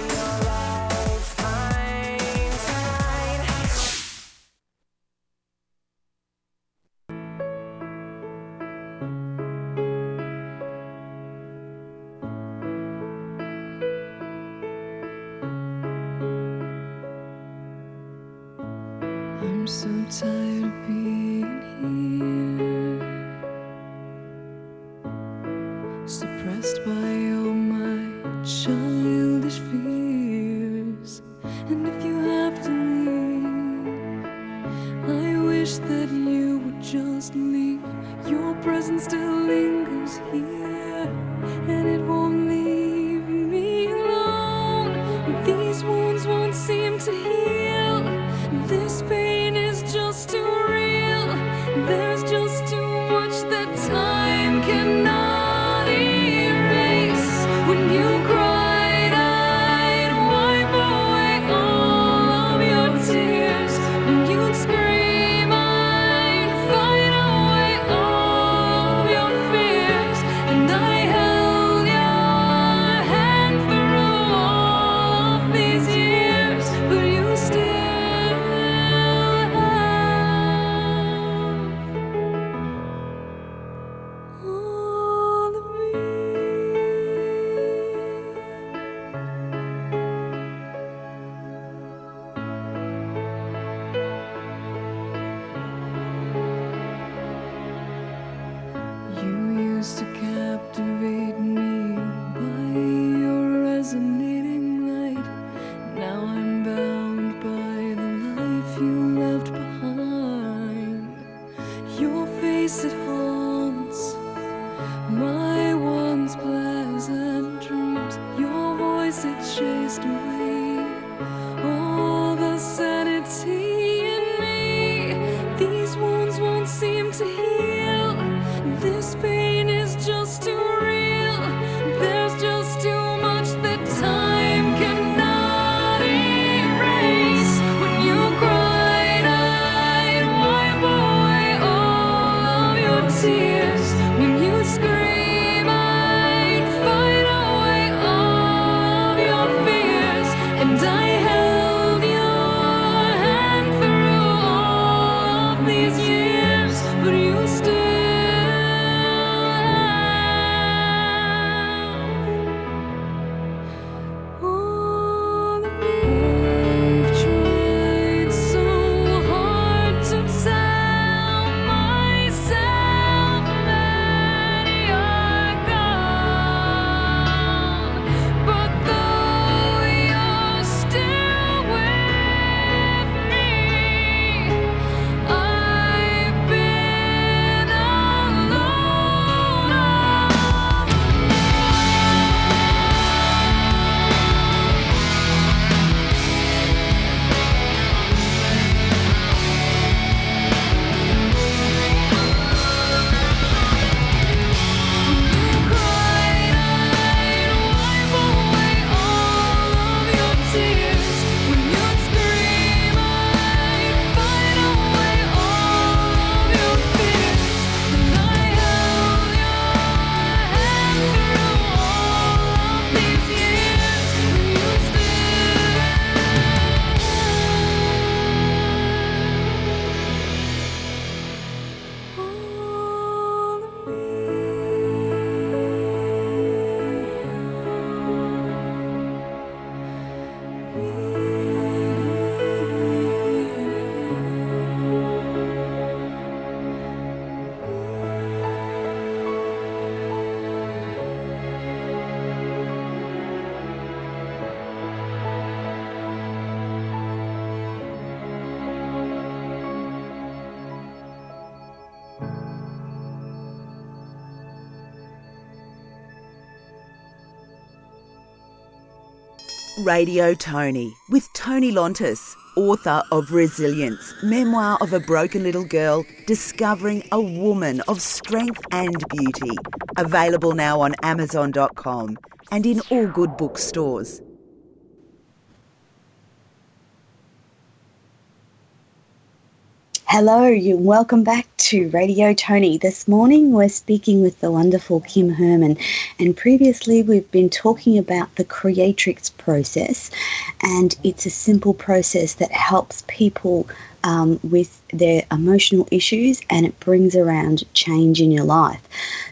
S1: Radio Toni with Toni Lontis, author of Resilience, memoir of a broken little girl discovering a woman of strength and beauty. Available now on Amazon.com and in all good bookstores.
S3: Hello, you welcome back to Radio Toni. This morning we're speaking with the wonderful Kim Herman, and previously we've been talking about the creatrix process, and it's a simple process that helps people um, with their emotional issues and it brings around change in your life.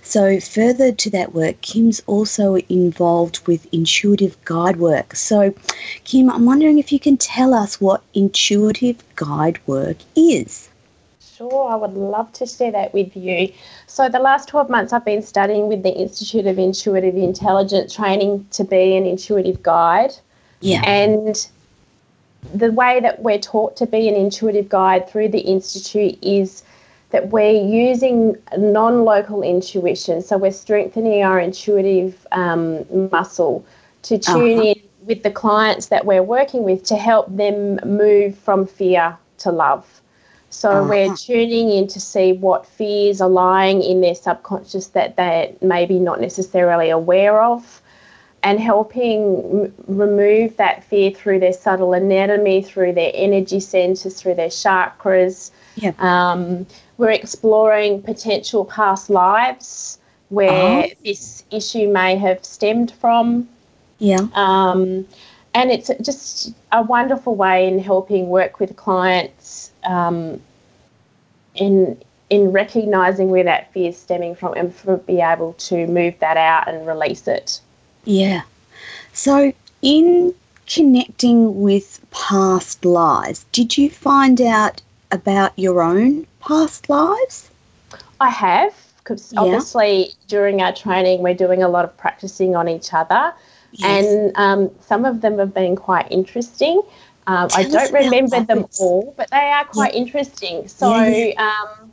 S3: So, further to that work, Kim's also involved with intuitive guide work. So, Kim, I'm wondering if you can tell us what intuitive guide work is.
S5: Sure, I would love to share that with you. So, the last 12 months, I've been studying with the Institute of Intuitive Intelligence, training to be an intuitive guide.
S3: Yeah.
S5: And the way that we're taught to be an intuitive guide through the Institute is that we're using non local intuition. So, we're strengthening our intuitive um, muscle to tune uh-huh. in with the clients that we're working with to help them move from fear to love. So uh-huh. we're tuning in to see what fears are lying in their subconscious that they're maybe not necessarily aware of and helping m- remove that fear through their subtle anatomy, through their energy centers, through their chakras.
S3: Yeah.
S5: Um, we're exploring potential past lives where uh-huh. this issue may have stemmed from.
S3: Yeah.
S5: Um, and it's just a wonderful way in helping work with clients um, in in recognizing where that fear is stemming from and for be able to move that out and release it.
S3: Yeah. So in connecting with past lives, did you find out about your own past lives?
S5: I have, because yeah. obviously during our training we're doing a lot of practicing on each other. Yes. And um, some of them have been quite interesting. Um, I don't remember them all, but they are quite yeah. interesting. So, um,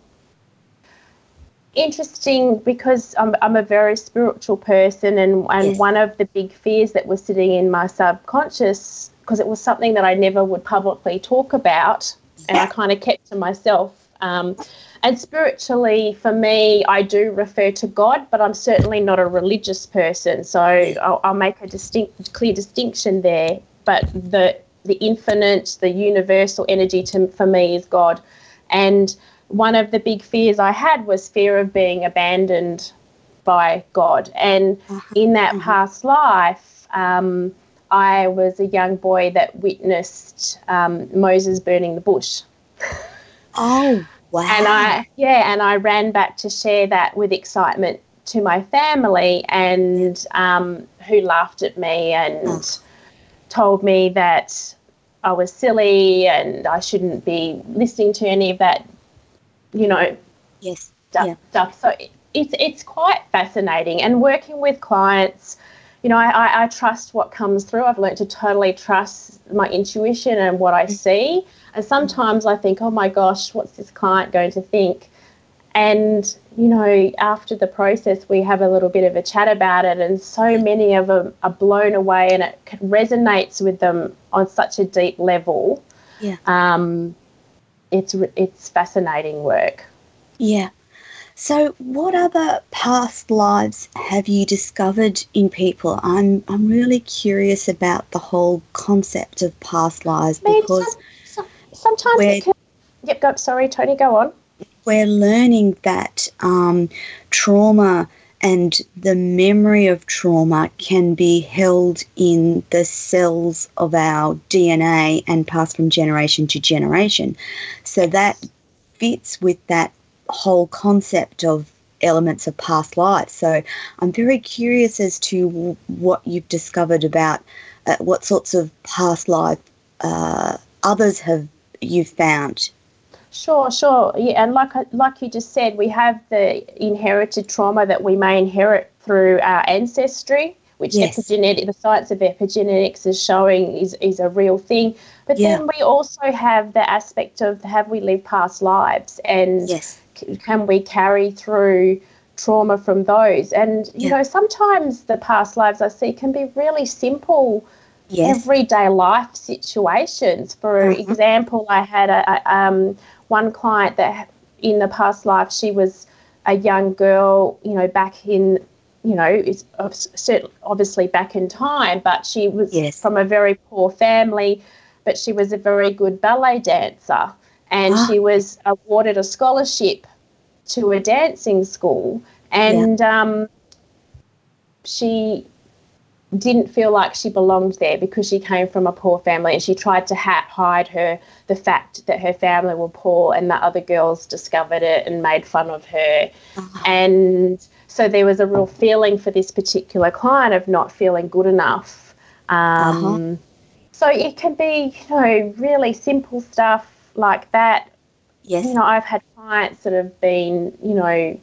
S5: interesting because I'm, I'm a very spiritual person, and, and
S3: Yes.
S5: one of the big fears that was sitting in my subconscious, because it was something that I never would publicly talk about, and I kind of kept to myself. Um, and spiritually, for me, I do refer to God, but I'm certainly not a religious person. So I'll, I'll make a distinct, clear distinction there. But the the infinite, the universal energy to, for me is God. And one of the big fears I had was fear of being abandoned by God. And in that past life, um, I was a young boy that witnessed um, Moses burning the bush.
S3: Oh, wow.
S5: And I, yeah, and I ran back to share that with excitement to my family, and um, who laughed at me and told me that I was silly and I shouldn't be listening to any of that, you know,
S3: yes.
S5: stuff.
S3: Yeah.
S5: stuff. So it's it's quite fascinating, and working with clients. You know, I, I, I trust what comes through. I've learned to totally trust my intuition and what I see. And sometimes I think, oh my gosh, what's this client going to think? And, you know, after the process, we have a little bit of a chat about it. And so many of them are blown away and it resonates with them on such a deep level.
S3: Yeah.
S5: Um, it's, it's fascinating work.
S3: Yeah. So, what other past lives have you discovered in people? I'm I'm really curious about the whole concept of past lives
S5: I mean,
S3: because
S5: some- some- sometimes can. Yep, go, sorry, Toni, go on.
S3: we're learning that um, trauma and the memory of trauma can be held in the cells of our DNA and passed from generation to generation. So that fits with that whole concept of elements of past life. So I'm very curious as to w- what you've discovered about uh, what sorts of past life uh, others have you found.
S5: Sure, sure. Yeah, and like like you just said, we have the inherited trauma that we may inherit through our ancestry, which
S3: Yes.
S5: epigenetic, the science of epigenetics is showing is, is a real thing. But
S3: Yeah.
S5: then we also have the aspect of have we lived past lives and
S3: Yes.
S5: c- can we carry through trauma from those? And you
S3: Yeah.
S5: know, sometimes the past lives I see can be really simple
S3: Yes.
S5: everyday life situations. For
S3: Mhm.
S5: example, I had a, a um, one client that in the past life she was a young girl, you know, back in, you know, cer- obviously back in time, but she was
S3: Yes.
S5: from a very poor family, but she was a very good ballet dancer, and
S3: Ah.
S5: she was awarded a scholarship to a dancing school, and um, she didn't feel like she belonged there because she came from a poor family and she tried to ha- hide her the fact that her family were poor and the other girls discovered it and made fun of her. And so there was a real feeling for this particular client of not feeling good enough um, so it can be you know really simple stuff like that
S3: Yes.
S5: you know i've had clients that have been you know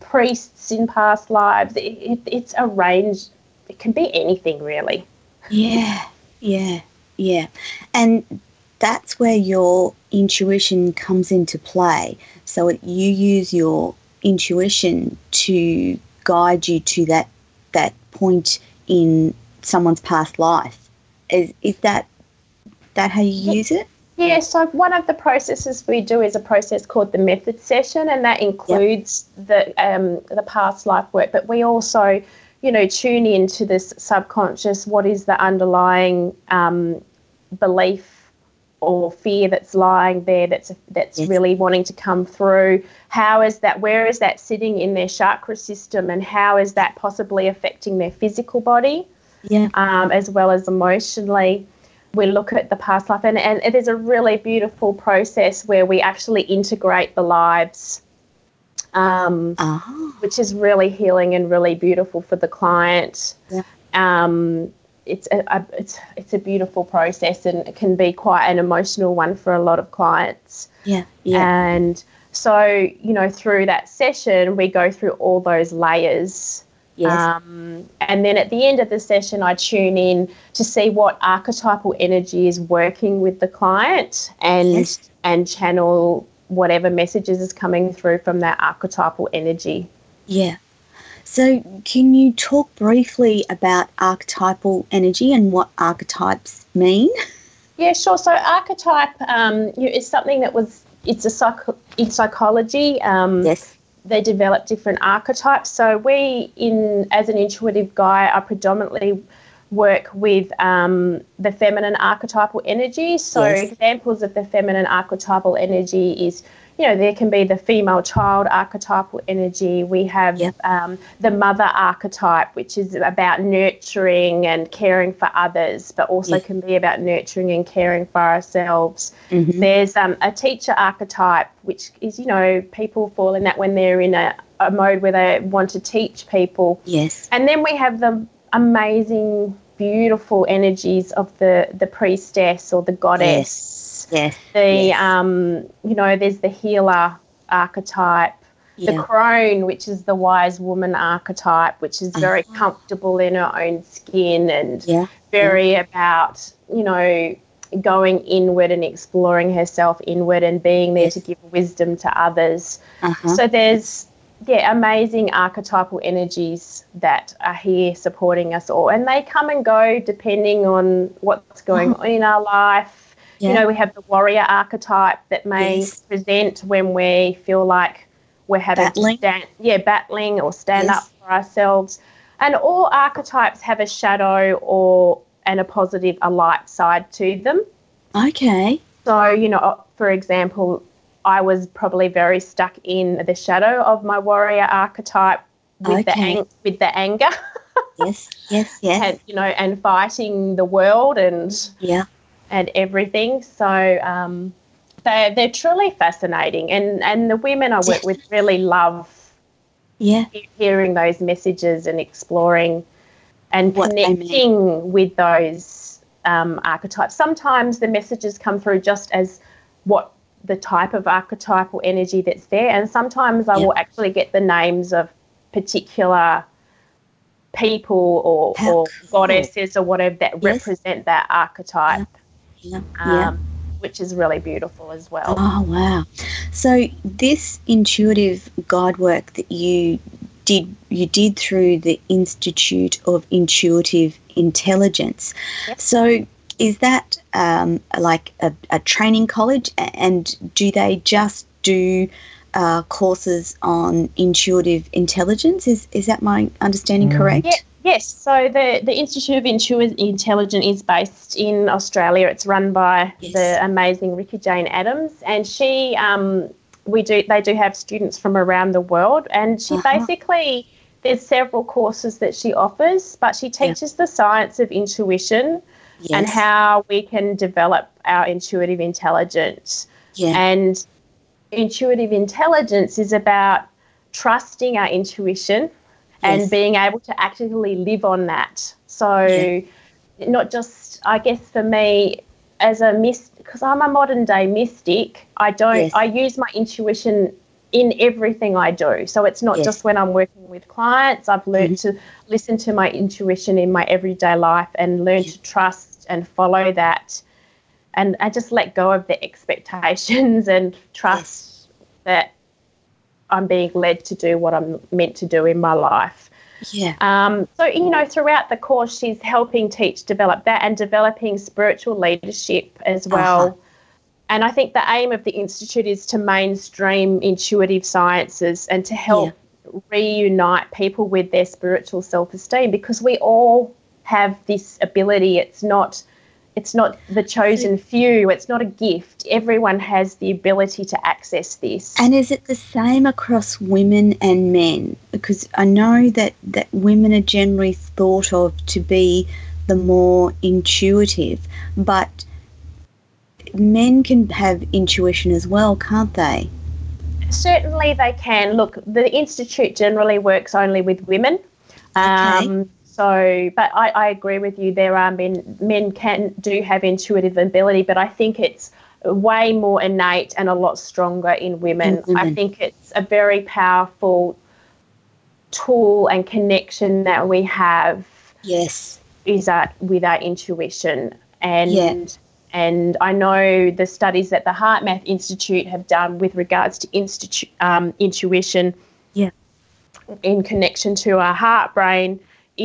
S5: priests in past lives it, it, it's a range it can be anything really
S3: Yeah, yeah, yeah. And that's where your intuition comes into play. So it, you use your intuition to guide you to that that point in someone's past life. Is is that that how you use it?
S5: Yeah, so one of the processes we do is a process called the method session, and that includes the um, the past life work. But we also, you know, tune into this subconscious. What is the underlying um, belief or fear that's lying there? That's that's
S3: Yes.
S5: really wanting to come through. How is that? Where is that sitting in their chakra system, and how is that possibly affecting their physical body?
S3: Yeah.
S5: um, as well as emotionally. We look at the past life, and, and it is a really beautiful process where we actually integrate the lives, um,
S3: Ah.
S5: which is really healing and really beautiful for the client.
S3: Yeah.
S5: Um, it's a, it's it's a beautiful process, and it can be quite an emotional one for a lot of clients.
S3: Yeah. Yeah.
S5: And so, you know, through that session, we go through all those layers.
S3: yes.
S5: Um, and then at the end of the session, I tune in to see what archetypal energy is working with the client and
S3: Yes.
S5: and channel whatever messages is coming through from that archetypal energy.
S3: Yeah. So, can you talk briefly about archetypal energy and what archetypes mean?
S5: Yeah, sure. So, archetype um, is something that was it's a psych- in psychology. Um,
S3: yes.
S5: They develop different archetypes. So, we in as an intuitive guy I predominantly work with um, the feminine archetypal energy. So, yes. examples of the feminine archetypal energy is you know, there can be the female child archetypal energy. We have yep. um, the mother archetype, which is about nurturing and caring for others, but also can be about nurturing and caring for ourselves. Mm-hmm. There's um, a teacher archetype, which is, you know, people fall in that when they're in a, a mode where they want to teach people.
S3: Yes.
S5: And then we have the amazing, beautiful energies of the, the priestess or the goddess.
S3: Yes Yes.
S5: The yes. um, you know, there's the healer archetype, yeah. the crone, which is the wise woman archetype, which is very uh-huh. comfortable in her own skin and
S3: yeah.
S5: very yeah. about, you know, going inward and exploring herself inward and being there yes. to give wisdom to others. Uh-huh. So there's yeah, amazing archetypal energies that are here supporting us all. And they come and go depending on what's going uh-huh. on in our life yeah. You know, we have the warrior archetype that may yes. present when we feel like we're having
S3: battling.
S5: stand, yeah, battling or stand yes. up for ourselves. And all archetypes have a shadow or and a positive, a light side to them.
S3: Okay.
S5: So, you know, for example, I was probably very stuck in the shadow of my warrior archetype with okay. the ang- with the anger.
S3: yes, yes, yes.
S5: And you know, and fighting the world and
S3: yeah,
S5: and everything. So um, they're, they're truly fascinating. And, and the women I work with really love
S3: yeah.
S5: hearing those messages and exploring and what connecting with those um, archetypes. Sometimes the messages come through just as what the type of archetypal energy that's there, and sometimes I will actually get the names of particular people or, or cool. goddesses or whatever that yes. represent that archetype
S3: yeah. Yeah.
S5: Um, which is really beautiful as well.
S3: Oh, wow. So, this intuitive guide work that you did you did through the Institute of Intuitive Intelligence. Yep. So, is that um, like a, a, training college? And do they just do uh, courses on intuitive intelligence? Is is that my understanding mm. correct?
S5: Yeah, Yes, so the, the Institute of Intuitive Intelligence is based in Australia. It's run by yes. the amazing Ricky Jane Adams, and she um, we do they do have students from around the world, and she uh-huh. basically there's several courses that she offers, but she teaches yeah. the science of intuition yes. and how we can develop our intuitive intelligence.
S3: Yeah.
S5: And intuitive intelligence is about trusting our intuition and being able to actively live on that. So, yeah. not just, I guess, for me as a mystic, because I'm a modern day mystic, I don't, yes. I use my intuition in everything I do. So it's not yes. just when I'm working with clients. I've learned mm-hmm. to listen to my intuition in my everyday life and learn to trust and follow that. And I just let go of the expectations and trust yes. that I'm being led to do what I'm meant to do in my life.
S3: Yeah.
S5: Um, so, you know, throughout the course, she's helping teach develop that and developing spiritual leadership as well. Uh-huh. And I think the aim of the Institute is to mainstream intuitive sciences and to help yeah. reunite people with their spiritual self esteem because we all have this ability. It's not it's not the chosen few. It's not a gift. Everyone has the ability to access this.
S3: And is it the same across women and men? Because i know that that women are generally thought of to be the more intuitive but men can have intuition as well can't they?
S5: Certainly they can. Look the institute generally works only with women.
S3: Okay. um,
S5: so, but I, I agree with you. There are men, men can do have intuitive ability, but I think it's way more innate and a lot stronger in women. Mm-hmm. I think it's a very powerful tool and connection that we have.
S3: Yes.
S5: Is that with our intuition and
S3: yeah.
S5: and I know the studies that the HeartMath Institute have done with regards to institu- um, intuition
S3: Yeah.
S5: in connection to our heart brain,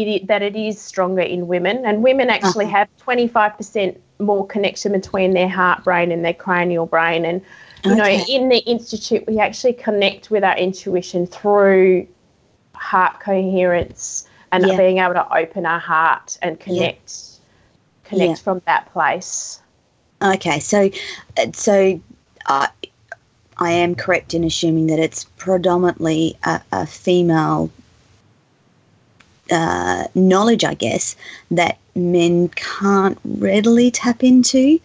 S5: it, that it is stronger in women. And women actually
S3: Uh-huh.
S5: have 25% more connection between their heart brain and their cranial brain. And, you know, in the Institute, we actually connect with our intuition through heart coherence and
S3: Yeah.
S5: being able to open our heart and connect connect
S3: Yeah.
S5: from that place.
S3: Okay, so uh, so I I am correct in assuming that it's predominantly a, a female uh, knowledge, I guess, that men can't readily tap into.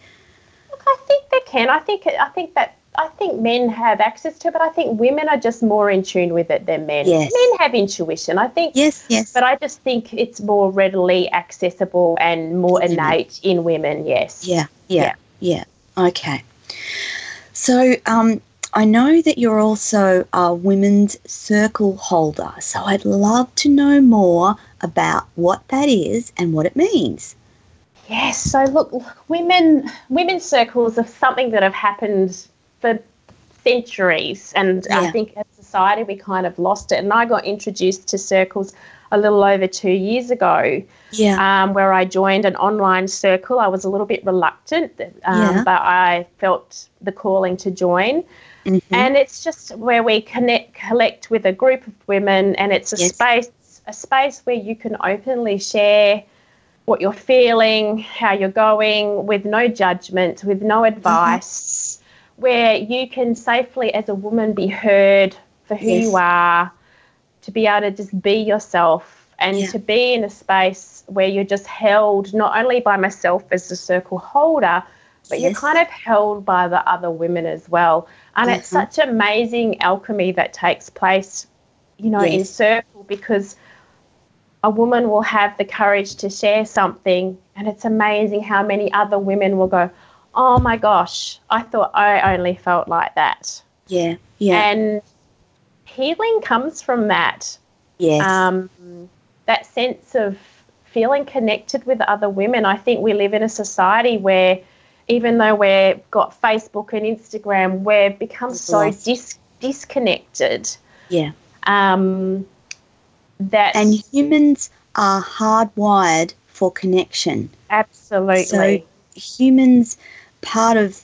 S5: I think they can. I think I think that I think men have access to it, but I think women are just more in tune with it than men.
S3: Yes.
S5: Men have intuition. I think
S3: Yes, yes.
S5: but I just think it's more readily accessible and more
S3: In women.
S5: innate in women, yes.
S3: Yeah, yeah, yeah. Okay. So, um, I know that you're also a women's circle holder, so I'd love to know more about what that is and what it means.
S5: Yes. So look, women women's circles are something that have happened for centuries, and I think as society we kind of lost it. And I got introduced to circles a little over two years ago,
S3: Yeah.
S5: um, where I joined an online circle. I was a little bit reluctant, um,
S3: Yeah.
S5: but I felt the calling to join.
S3: Mhm.
S5: And it's just where we connect, collect with a group of women, and it's a
S3: Yes.
S5: space, a space where you can openly share what you're feeling, how you're going, with no judgment, with no advice, where you can safely, as a woman, be heard for who
S3: Yes.
S5: you are, to be able to just be yourself, and
S3: Yeah.
S5: to be in a space where you're just held not only by myself as the circle holder, but you're kind of held by the other women as well. And it's
S3: Mhm.
S5: such amazing alchemy that takes place, you know, in circle because a woman will have the courage to share something, and it's amazing how many other women will go, Oh my gosh, I thought I only felt like that.
S3: Yeah. Yeah.
S5: And healing comes from that
S3: yes.
S5: um, that sense of feeling connected with other women. I think we live in a society where, even though we've got Facebook and Instagram, we've become so dis- disconnected.
S3: yeah.
S5: Um, that
S3: And humans are hardwired for connection.
S5: absolutely,
S3: So humans, part of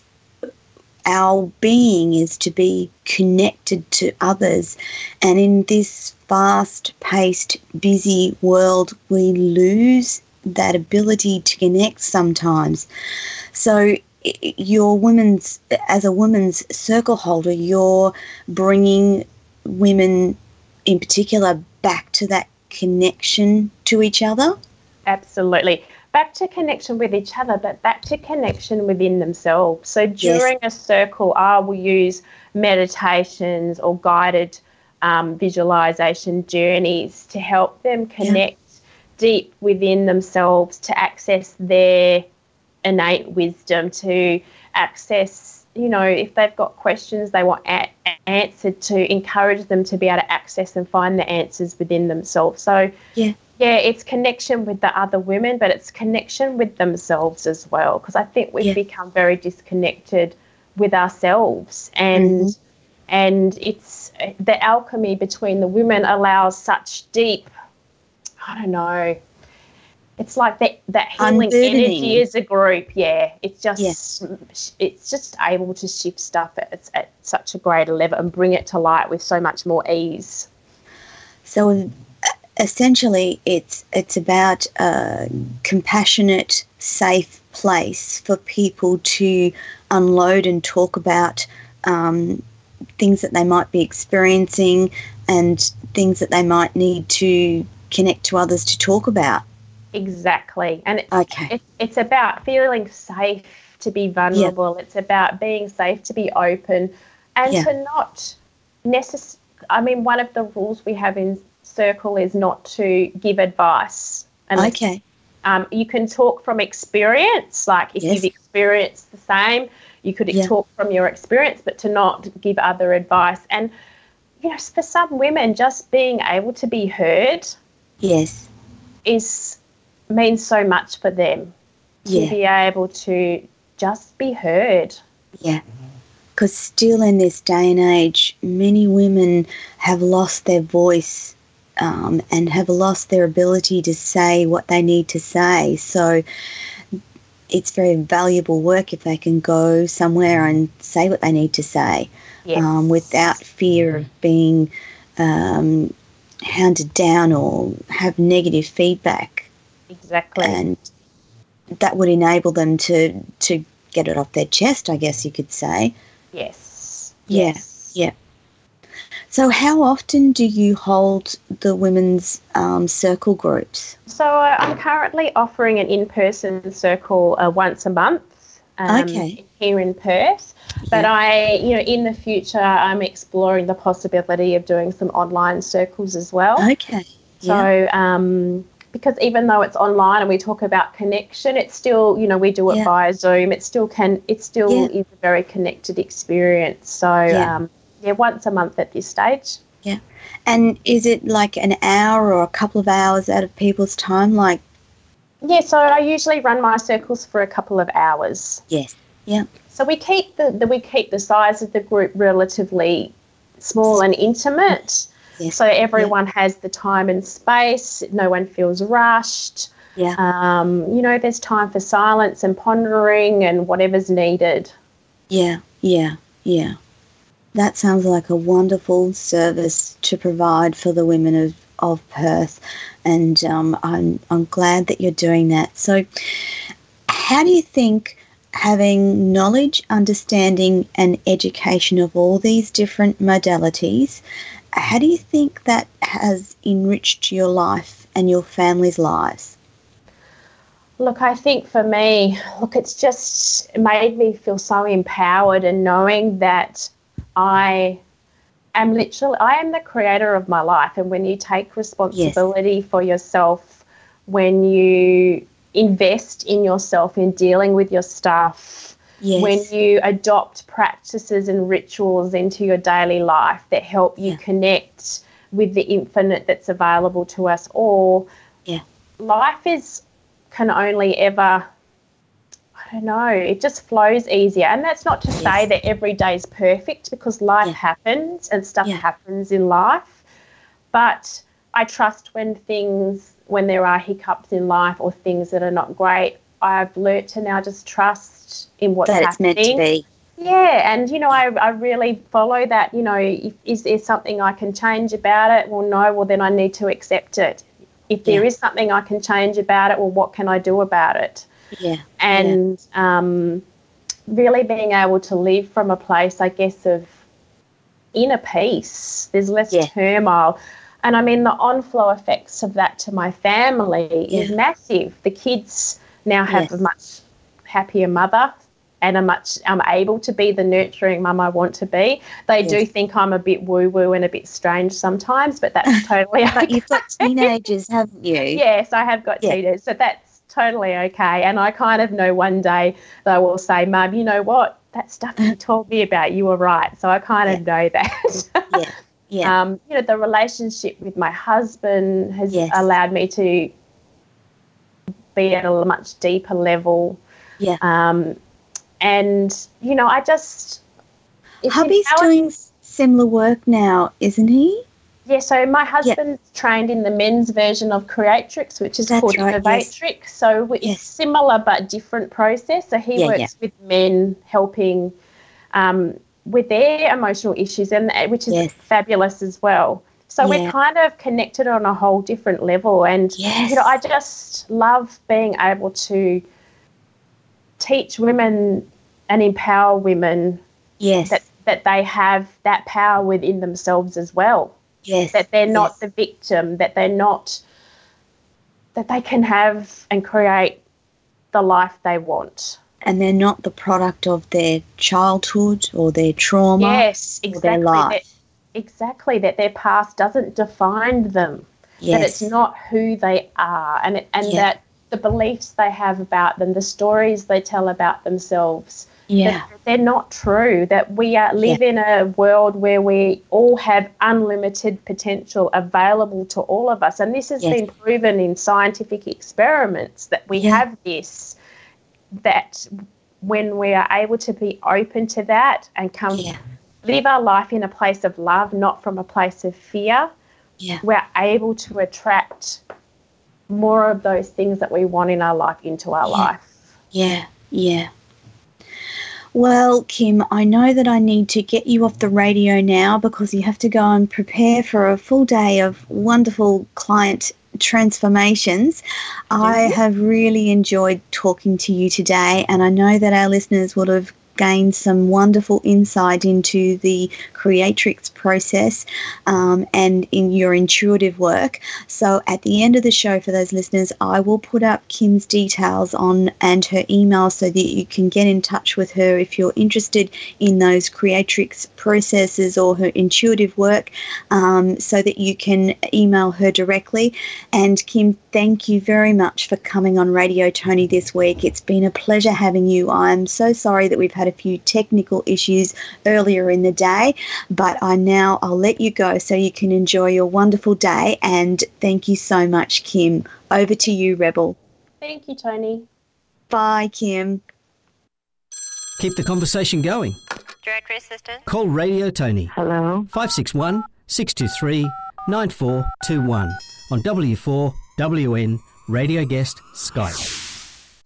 S3: our being is to be connected to others. And in this fast paced, busy world, we lose that ability to connect sometimes. So, your women's, as a women's circle holder, you're bringing women in particular back to that connection to each other.
S5: Absolutely. Back to connection with each other, but back to connection within themselves. So during a circle, I will use meditations or guided um, visualization journeys to help them connect deep within themselves to access their innate wisdom, to access, you know, if they've got questions they want a- answered, to encourage them to be able to access and find the answers within themselves. So,
S3: Yeah.
S5: yeah, it's connection with the other women, but it's connection with themselves as well. Because I think we've
S3: Yeah.
S5: become very disconnected with ourselves, and
S3: Mhm.
S5: and it's the alchemy between the women allows such deep. I don't know. It's like that that healing
S3: Unburdening.
S5: energy as a group. Yeah, it's just
S3: Yes.
S5: it's just able to shift stuff at, at such a greater level and bring it to light with so much more ease.
S3: So uh, essentially, it's it's about a compassionate, safe place for people to unload and talk about um, things that they might be experiencing and things that they might need to connect to others to talk about.
S5: Exactly, and it's,
S3: Okay.
S5: it, it's about feeling safe to be vulnerable. It's about being safe to be open, and
S3: Yeah.
S5: to not necess. I mean, one of the rules we have in Circle is not to give advice. unless-
S3: Okay.
S5: Um, you can talk from experience, like if
S3: Yes.
S5: you've experienced the same, you could
S3: Yeah.
S5: talk from your experience, but to not give other advice. And you know, for some women, just being able to be heard
S3: Yes.
S5: is means so much for them to
S3: Yeah.
S5: be able to just be heard.
S3: Yeah. Because still in this day and age, many women have lost their voice um, and have lost their ability to say what they need to say. So it's very valuable work if they can go somewhere and say what they need to say
S5: Yes.
S3: um, without fear of being um, hounded down or have negative feedback.
S5: exactly.
S3: And that would enable them to, to get it off their chest, I guess you could say.
S5: yes.
S3: Yeah.
S5: Yes.
S3: Yeah. So, how often do you hold the women's um, circle groups?
S5: So uh, I'm currently offering an in-person circle uh, once a month. Um,
S3: Okay.
S5: Here in Perth, but I, you know, in the future, I'm exploring the possibility of doing some online circles as well.
S3: Okay. Yeah.
S5: So, um, because even though it's online and we talk about connection, it's still, you know, we do it
S3: Yeah.
S5: via Zoom. It still can, it still
S3: Yeah.
S5: is a very connected experience. So,
S3: Yeah.
S5: um, yeah, once a month at this stage. Yeah.
S3: And is it like an hour or a couple of hours out of people's time? Like,
S5: Yeah, so I usually run my circles for a couple of hours.
S3: yes.
S5: So we keep the, the we keep the size of the group relatively small and intimate.
S3: Yes.
S5: So everyone has the time and space. No one feels rushed.
S3: Yeah.
S5: Um, you know, there's time for silence and pondering and whatever's needed.
S3: Yeah. Yeah. Yeah. That sounds like a wonderful service to provide for the women of, of Perth. And um, I'm, I'm glad that you're doing that. So, how do you think having knowledge, understanding, and education of all these different modalities, how do you think that has enriched your life and your family's lives?
S5: Look, I think for me, look, it's just made me feel so empowered and knowing that I am literally, I am the creator of my life. And when you take responsibility for yourself, when you invest in yourself in dealing with your stuff,
S3: Yes.
S5: when you adopt practices and rituals into your daily life that help you
S3: Yeah.
S5: connect with the infinite that's available to us all.
S3: Yeah.
S5: Life is can only ever I don't know, it just flows easier. And that's not to say that every day is perfect because life
S3: Yeah.
S5: happens and stuff
S3: Yeah.
S5: happens in life. But I trust when things when there are hiccups in life or things that are not great, I've learnt to now just trust in what's
S3: that it's
S5: happening.
S3: meant to be.
S5: Yeah, and you know, I, I really follow that. You know, if, is there something I can change about it? Well, no, well, then I need to accept it. If there
S3: Yeah.
S5: is something I can change about it, well, what can I do about it?
S3: Yeah.
S5: And um, really being able to live from a place, I guess, of inner peace. There's less
S3: Yeah.
S5: turmoil. And I mean, the on-flow effects of that to my family is massive. The kids now have
S3: Yes.
S5: a much happier mother and a much I'm able to be the nurturing mum I want to be. They do think I'm a bit woo-woo and a bit strange sometimes, but that's totally
S3: But
S5: okay.
S3: you've got teenagers, haven't you?
S5: Yes, I have got
S3: Yeah.
S5: teenagers, so that's totally okay. And I kind of know one day they will say, "Mum, you know what? That stuff you told me about, you were right." So I kind of know that.
S3: Yeah. Yeah.
S5: Um, you know, the relationship with my husband has
S3: Yes.
S5: allowed me to be at a much deeper level.
S3: Yeah.
S5: Um, and you know, I just
S3: Hubby's doing similar work now, isn't he?
S5: Yeah, so my husband's trained in the men's version of Creatrix, which is
S3: That's
S5: called
S3: right, yes.
S5: So it's
S3: Yes.
S5: similar but different process. So he
S3: Yeah,
S5: works
S3: yeah.
S5: with men, helping um, with their emotional issues, and uh, which is
S3: Yes.
S5: fabulous as well. So
S3: Yeah.
S5: we're kind of connected on a whole different level, and
S3: Yes.
S5: you know, I just love being able to teach women and empower women
S3: Yes.
S5: that that they have that power within themselves as well
S3: yes.
S5: that they're not
S3: yes.
S5: the victim, that they're not, that they can have and create the life they want.
S3: And they're not the product of their childhood or their trauma.
S5: yes,
S3: or their
S5: exactly.
S3: life.
S5: That, exactly, that their past doesn't define them,
S3: Yes.
S5: that it's not who they are, and, it, and
S3: Yeah.
S5: that the beliefs they have about them, the stories they tell about themselves,
S3: Yeah.
S5: that they're not true, that we are, live in a world where we all have unlimited potential available to all of us. And this has
S3: Yes.
S5: been proven in scientific experiments that we
S3: Yeah.
S5: have this, that when we are able to be open to that and come yeah. live our life in a place of love, not from a place of fear,
S3: yeah.
S5: we're able to attract more of those things that we want in our life into our
S3: yeah.
S5: life.
S3: Yeah, yeah. Well, Kim, I know that I need to get you off the radio now because you have to go and prepare for a full day of wonderful client transformations. I have really enjoyed talking to you today, and I know that our listeners will have gained some wonderful insight into the creatrix process um, and in your intuitive work. So at the end of the show, for those listeners, I will put up Kim's details on and her email so that you can get in touch with her if you're interested in those creatrix processes or her intuitive work, um, so that you can email her directly. And Kim, thank you very much for coming on Radio Toni this week. It's been a pleasure having you. I'm so sorry that we've had a few technical issues earlier in the day, but I now I'll let you go so you can enjoy your wonderful day and thank you so much, Kim. Over to you, Rebel.
S5: Thank you, Toni.
S3: Bye, Kim.
S2: Keep the conversation going.
S6: Directory assistant.
S2: Call Radio Toni.
S8: Hello.
S2: 561 623 9421 on W4WN Radio Guest Skype.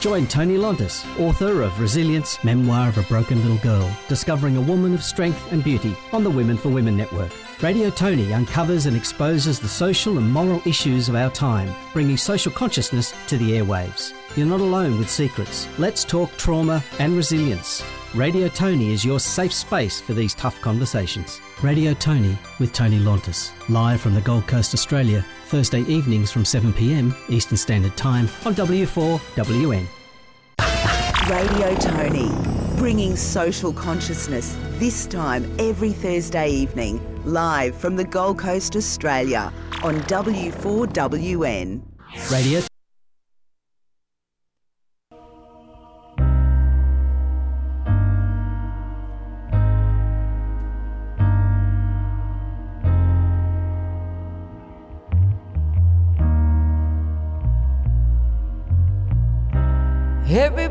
S2: Join Toni Lontis, author of Resilience, Memoir of a Broken Little Girl, discovering a woman of strength and beauty on the Women for Women network. Radio Toni uncovers and exposes the social and moral issues of our time, bringing social consciousness to the airwaves. You're not alone with secrets. Let's talk trauma and resilience. Radio Toni is your safe space for these tough conversations. Radio Toni with Toni Lontis, live from the Gold Coast, Australia, Thursday evenings from 7pm Eastern Standard Time on W4WN.
S1: Radio Toni, bringing social consciousness this time every Thursday evening, live from the Gold Coast, Australia on W4WN.
S2: Radio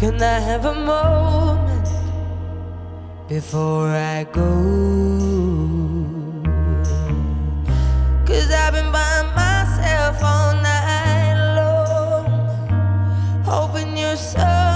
S9: can I have a moment before I go? Cause I've been by myself all night long, hoping you're someone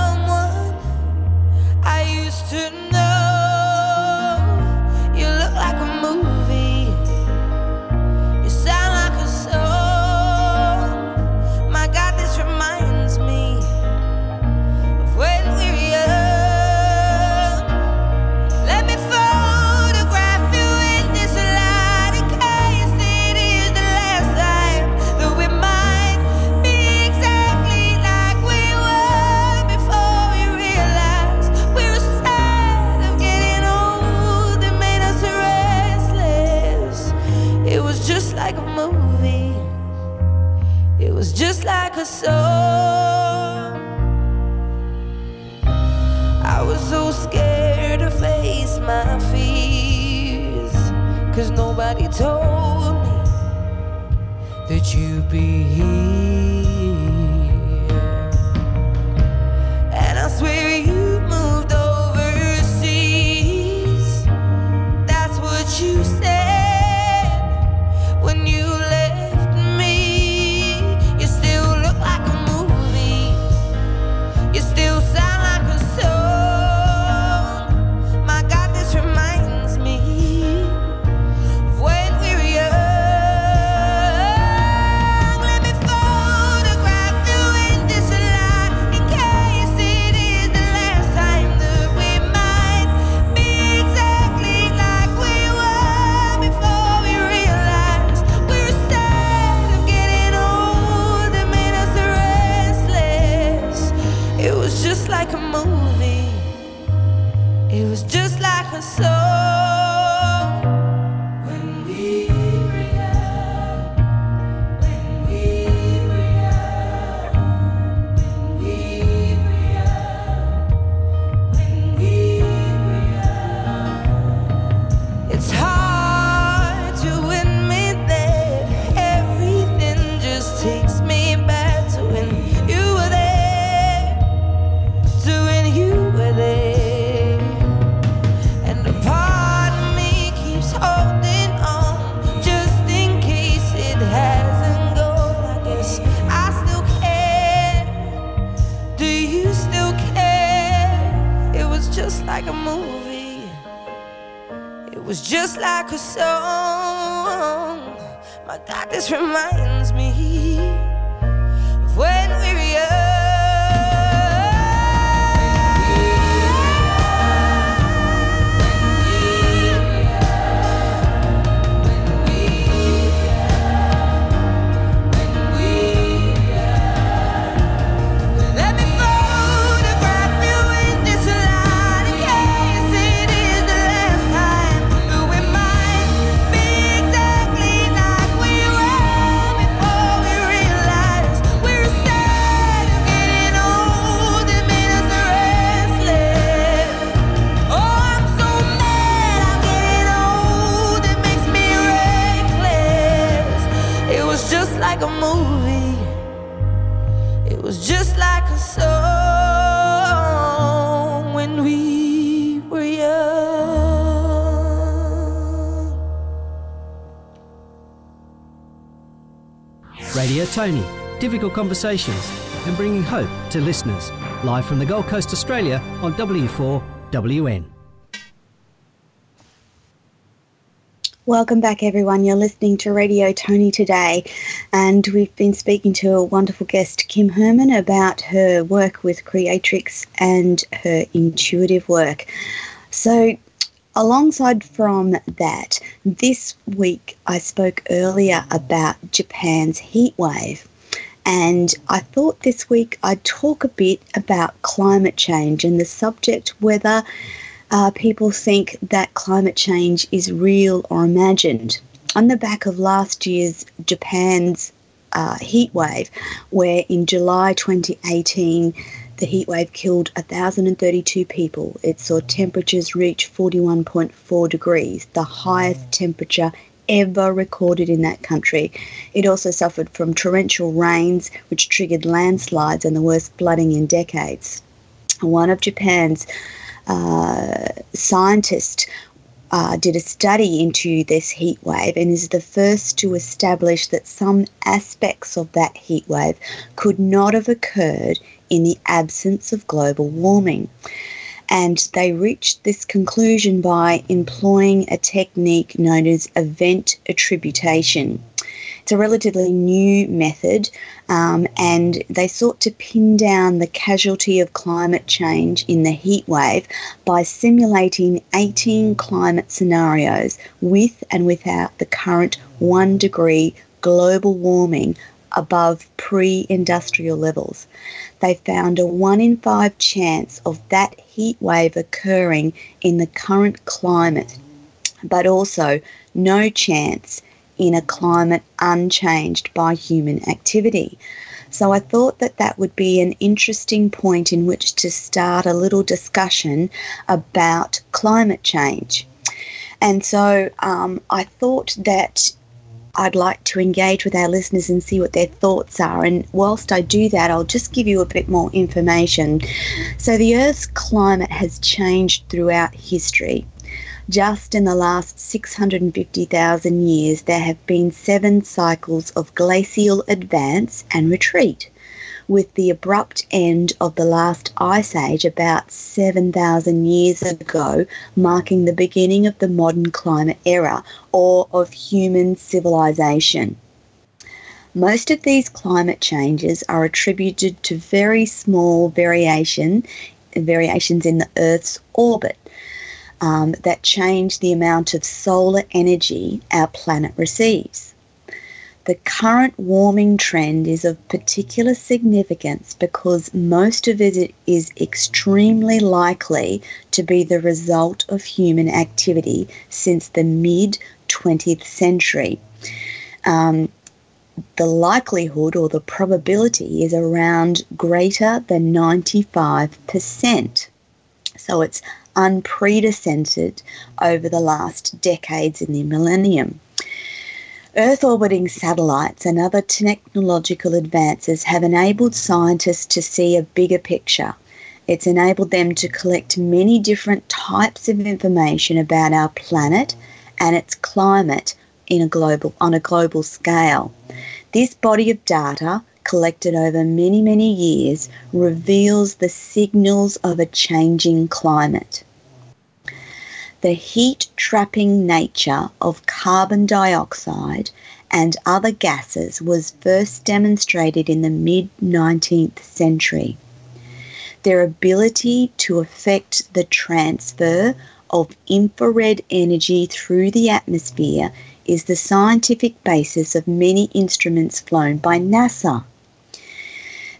S9: like. I was so scared to face my fears. Cause nobody told me that you'd be here.
S2: Difficult conversations and bringing hope to listeners. Live from the Gold Coast, Australia on W4WN.
S3: Welcome back, everyone. You're listening to Radio Toni today, and we've been speaking to a wonderful guest, Kim Herman, about her work with Creatrix and her intuitive work. So, alongside from that, this week I spoke earlier about Japan's heat wave. And I thought this week I'd talk a bit about climate change and the subject whether uh, people think that climate change is real or imagined. On the back of last year's Japan's uh, heat wave, where in July 2018 the heat wave killed 1,032 people. It saw temperatures reach 41.4 degrees, the highest temperature ever recorded in that country. It also suffered from torrential rains, which triggered landslides and the worst flooding in decades. One of Japan's uh, scientists uh, did a study into this heat wave and is the first to establish that some aspects of that heat wave could not have occurred in the absence of global warming. And they reached this conclusion by employing a technique known as event attribution. It's a relatively new method, um, and they sought to pin down the casualty of climate change in the heat wave by simulating 18 climate scenarios with and without the current one degree global warming above pre industrial levels. They found a 1 in 5 chance of that heat wave occurring in the current climate, but also no chance in a climate unchanged by human activity. So I thought that that would be an interesting point in which to start a little discussion about climate change. And so um, I thought that I'd like to engage with our listeners and see what their thoughts are. And whilst I do that, I'll just give you a bit more information. So, the Earth's climate has changed throughout history. Just in the last 650,000 years, there have been seven cycles of glacial advance and retreat, with the abrupt end of the last ice age about 7,000 years ago marking the beginning of the modern climate era or of human civilization. Most of these climate changes are attributed to very small variation variations in the Earth's orbit um, that change the amount of solar energy our planet receives. The current warming trend is of particular significance because most of it is extremely likely to be the result of human activity since the mid 20th century. Um, the likelihood or the probability is around greater than 95%. So it's unprecedented over the last decades in the millennium. Earth orbiting satellites and other technological advances have enabled scientists to see a bigger picture. It's enabled them to collect many different types of information about our planet and its climate in a global on a global scale. This body of data collected over many, many years reveals the signals of a changing climate. The heat trapping nature of carbon dioxide and other gases was first demonstrated in the mid 19th century. Their ability to affect the transfer of infrared energy through the atmosphere is the scientific basis of many instruments flown by NASA.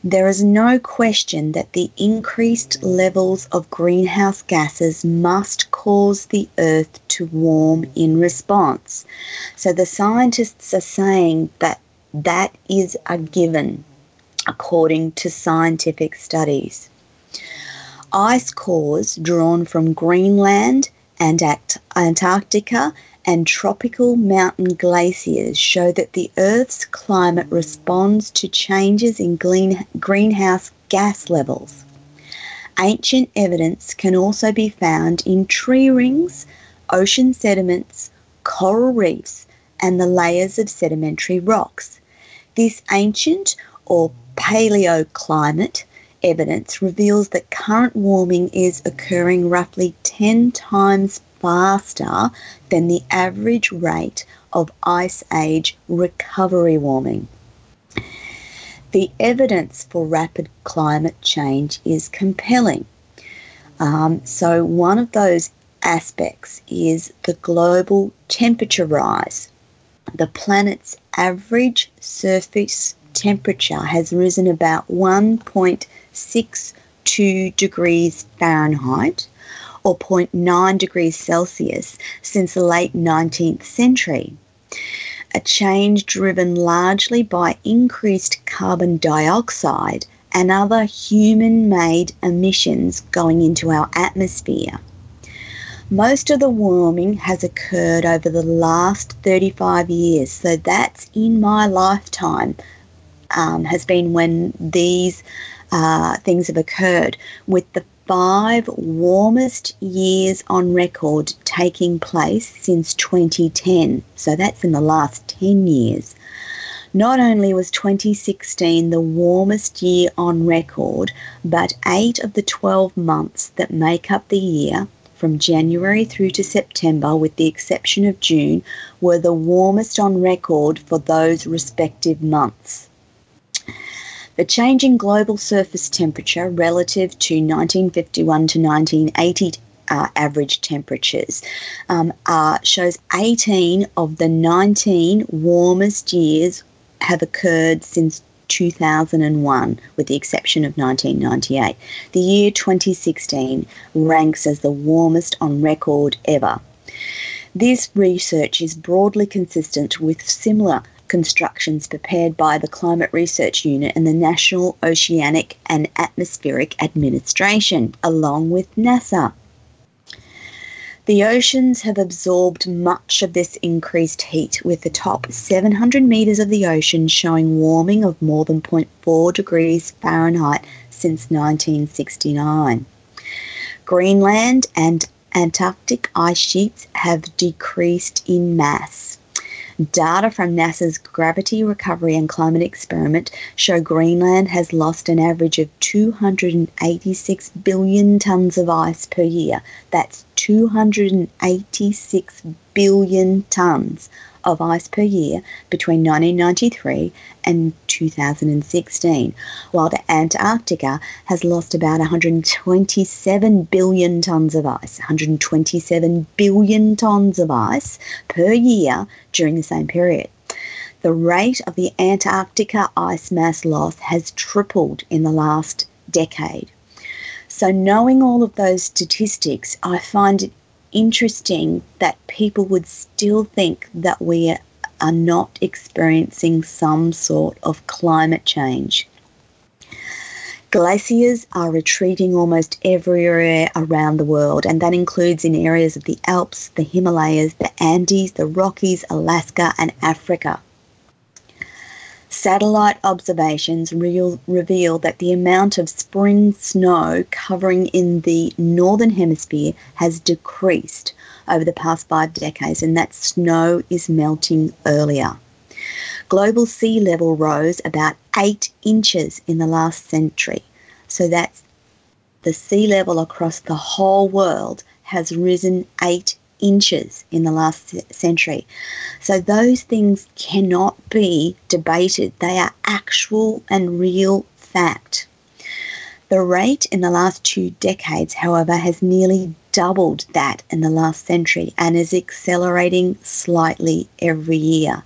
S3: There is no question that the increased levels of greenhouse gases must cause the Earth to warm in response. So the scientists are saying that that is a given according to scientific studies. Ice cores drawn from Greenland and Antarctica and tropical mountain glaciers show that the Earth's climate responds to changes in green, greenhouse gas levels. Ancient evidence can also be found in tree rings, ocean sediments, coral reefs, and the layers of sedimentary rocks. This ancient or paleoclimate evidence reveals that current warming is occurring roughly 10 times faster than the average rate of ice age recovery warming. The evidence for rapid climate change is compelling. Um, so, one of those aspects is the global temperature rise. The planet's average surface temperature has risen about 1.62 degrees Fahrenheit or 0.9 degrees Celsius since the late 19th century. A change driven largely by increased carbon dioxide and other human made emissions going into our atmosphere. Most of the warming has occurred over the last 35 years, so that's in my lifetime, um, has been when these uh, things have occurred, with the five warmest years on record taking place since 2010. So that's in the last 10 years. Not only was 2016 the warmest year on record, but eight of the 12 months that make up the year, from January through to September, with the exception of June, were the warmest on record for those respective months. The change in global surface temperature relative to 1951 to 1980 uh, average temperatures um, uh, shows 18 of the 19 warmest years have occurred since 2001, with the exception of 1998. The year 2016 ranks as the warmest on record ever. This research is broadly consistent with similar constructions prepared by the Climate Research Unit and the National Oceanic and Atmospheric Administration, along with NASA. The oceans have absorbed much of this increased heat, with the top 700 metres of the ocean showing warming of more than 0.4 degrees Fahrenheit since 1969. Greenland and Antarctic ice sheets have decreased in mass. Data from NASA's Gravity Recovery and Climate Experiment show Greenland has lost an average of 286 billion tonnes of ice per year. That's 286 billion tonnes of ice per year between 1993 and 2016, while the Antarctica has lost about 127 billion tonnes of ice, 127 billion tonnes of ice per year during the same period. The rate of the Antarctica ice mass loss has tripled in the last decade. So, knowing all of those statistics, I find it interesting that people would still think that we are not experiencing some sort of climate change. Glaciers are retreating almost everywhere around the world, and that includes in areas of the Alps, the Himalayas, the Andes, the Rockies, Alaska, and Africa. Satellite observations reveal that the amount of spring snow covering in the northern hemisphere has decreased over the past five decades, and that snow is melting earlier. Global sea level rose about eight inches in the last century, so that's the sea level across the whole world has risen eight inches in the last century. So those things cannot be debated. They are actual and real fact. The rate in the last two decades, however, has nearly doubled that in the last century and is accelerating slightly every year.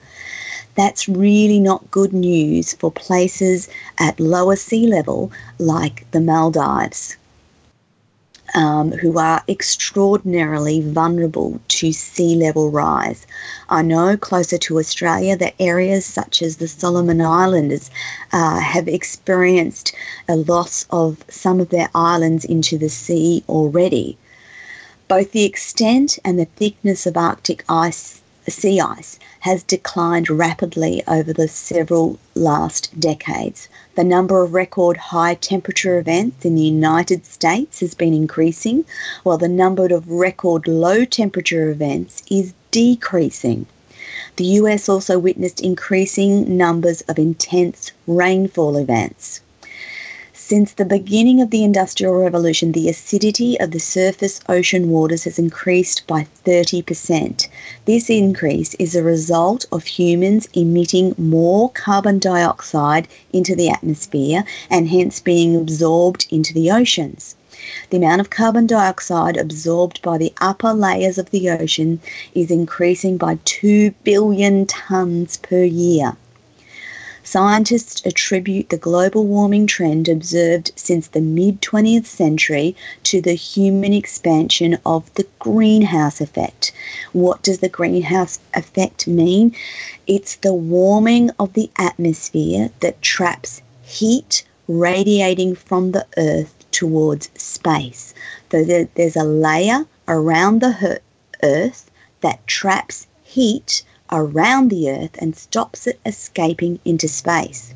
S3: That's really not good news for places at lower sea level like the Maldives um, who are extraordinarily vulnerable to sea level rise. I know closer to Australia that areas such as the Solomon Islands uh, have experienced a loss of some of their islands into the sea already. Both the extent and the thickness of Arctic ice, sea ice has declined rapidly over the several last decades. The number of record high temperature events in the United States has been increasing, while the number of record low temperature events is decreasing. The US also witnessed increasing numbers of intense rainfall events. Since the beginning of the Industrial Revolution, the acidity of the surface ocean waters has increased by 30%. This increase is a result of humans emitting more carbon dioxide into the atmosphere and hence being absorbed into the oceans. The amount of carbon dioxide absorbed by the upper layers of the ocean is increasing by 2 billion tonnes per year. Scientists attribute the global warming trend observed since the mid 20th century to the human expansion of the greenhouse effect. What does the greenhouse effect mean? It's the warming of the atmosphere that traps heat radiating from the Earth towards space. So there's a layer around the Earth that traps heat around the Earth and stops it escaping into space.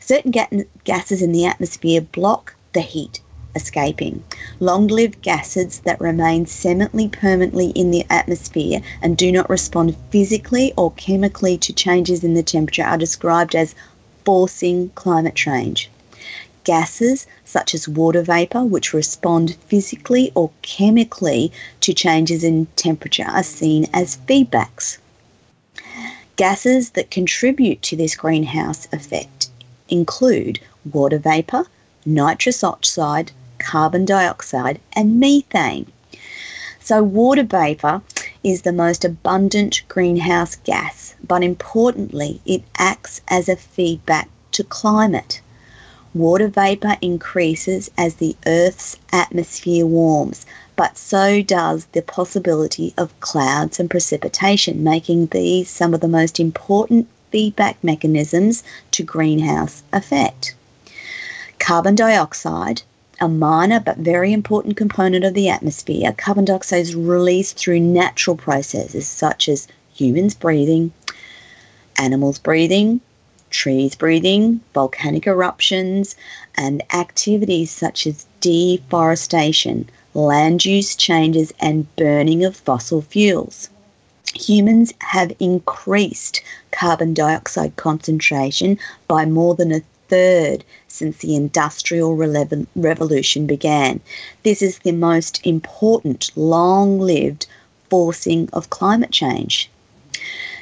S3: Certain ga- gases in the atmosphere block the heat escaping. Long lived gases that remain semi permanently in the atmosphere and do not respond physically or chemically to changes in the temperature are described as forcing climate change. Gases such as water vapor, which respond physically or chemically to changes in temperature, are seen as feedbacks. Gases that contribute to this greenhouse effect include water vapour, nitrous oxide, carbon dioxide, and methane. So, water vapour is the most abundant greenhouse gas, but importantly, it acts as a feedback to climate. Water vapour increases as the Earth's atmosphere warms, but so does the possibility of clouds and precipitation, making these some of the most important feedback mechanisms to greenhouse effect. Carbon dioxide, a minor but very important component of the atmosphere, carbon dioxide is released through natural processes such as humans breathing, animals breathing, trees breathing, volcanic eruptions, and activities such as deforestation, land use changes, and burning of fossil fuels. Humans have increased carbon dioxide concentration by more than a third since the Industrial Revolution began. This is the most important long lived forcing of climate change.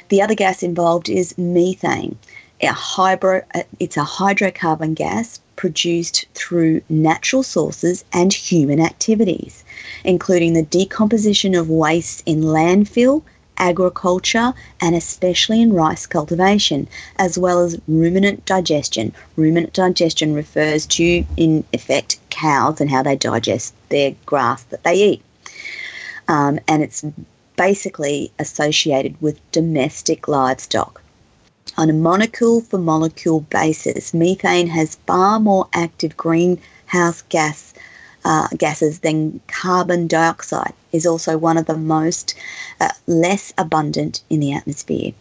S3: The other gas involved is methane. A hydro, it's a hydrocarbon gas produced through natural sources and human activities, including the decomposition of waste in landfill, agriculture, and especially in rice cultivation, as well as ruminant digestion. Ruminant digestion refers to, in effect, cows and how they digest their grass that they eat. Um, and it's basically associated with domestic livestock. On a molecule for molecule basis, methane has far more active greenhouse gas uh, gases than carbon dioxide. Is also one of the most uh, less abundant in the atmosphere.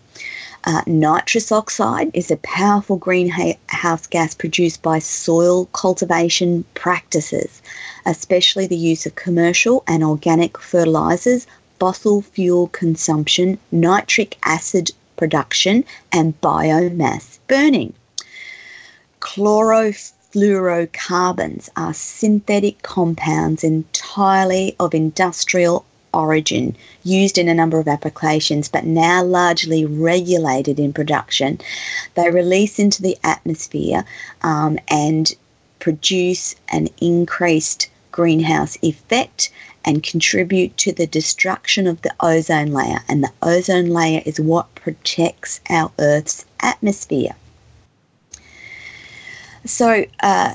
S3: Uh, nitrous oxide is a powerful greenhouse gas produced by soil cultivation practices, especially the use of commercial and organic fertilizers, fossil fuel consumption, nitric acid production and biomass burning. Chlorofluorocarbons are synthetic compounds entirely of industrial origin, used in a number of applications, but now largely regulated in production. They release into the atmosphere um, and produce an increased greenhouse effect and contribute to the destruction of the ozone layer. And the ozone layer is what protects our Earth's atmosphere. So, uh,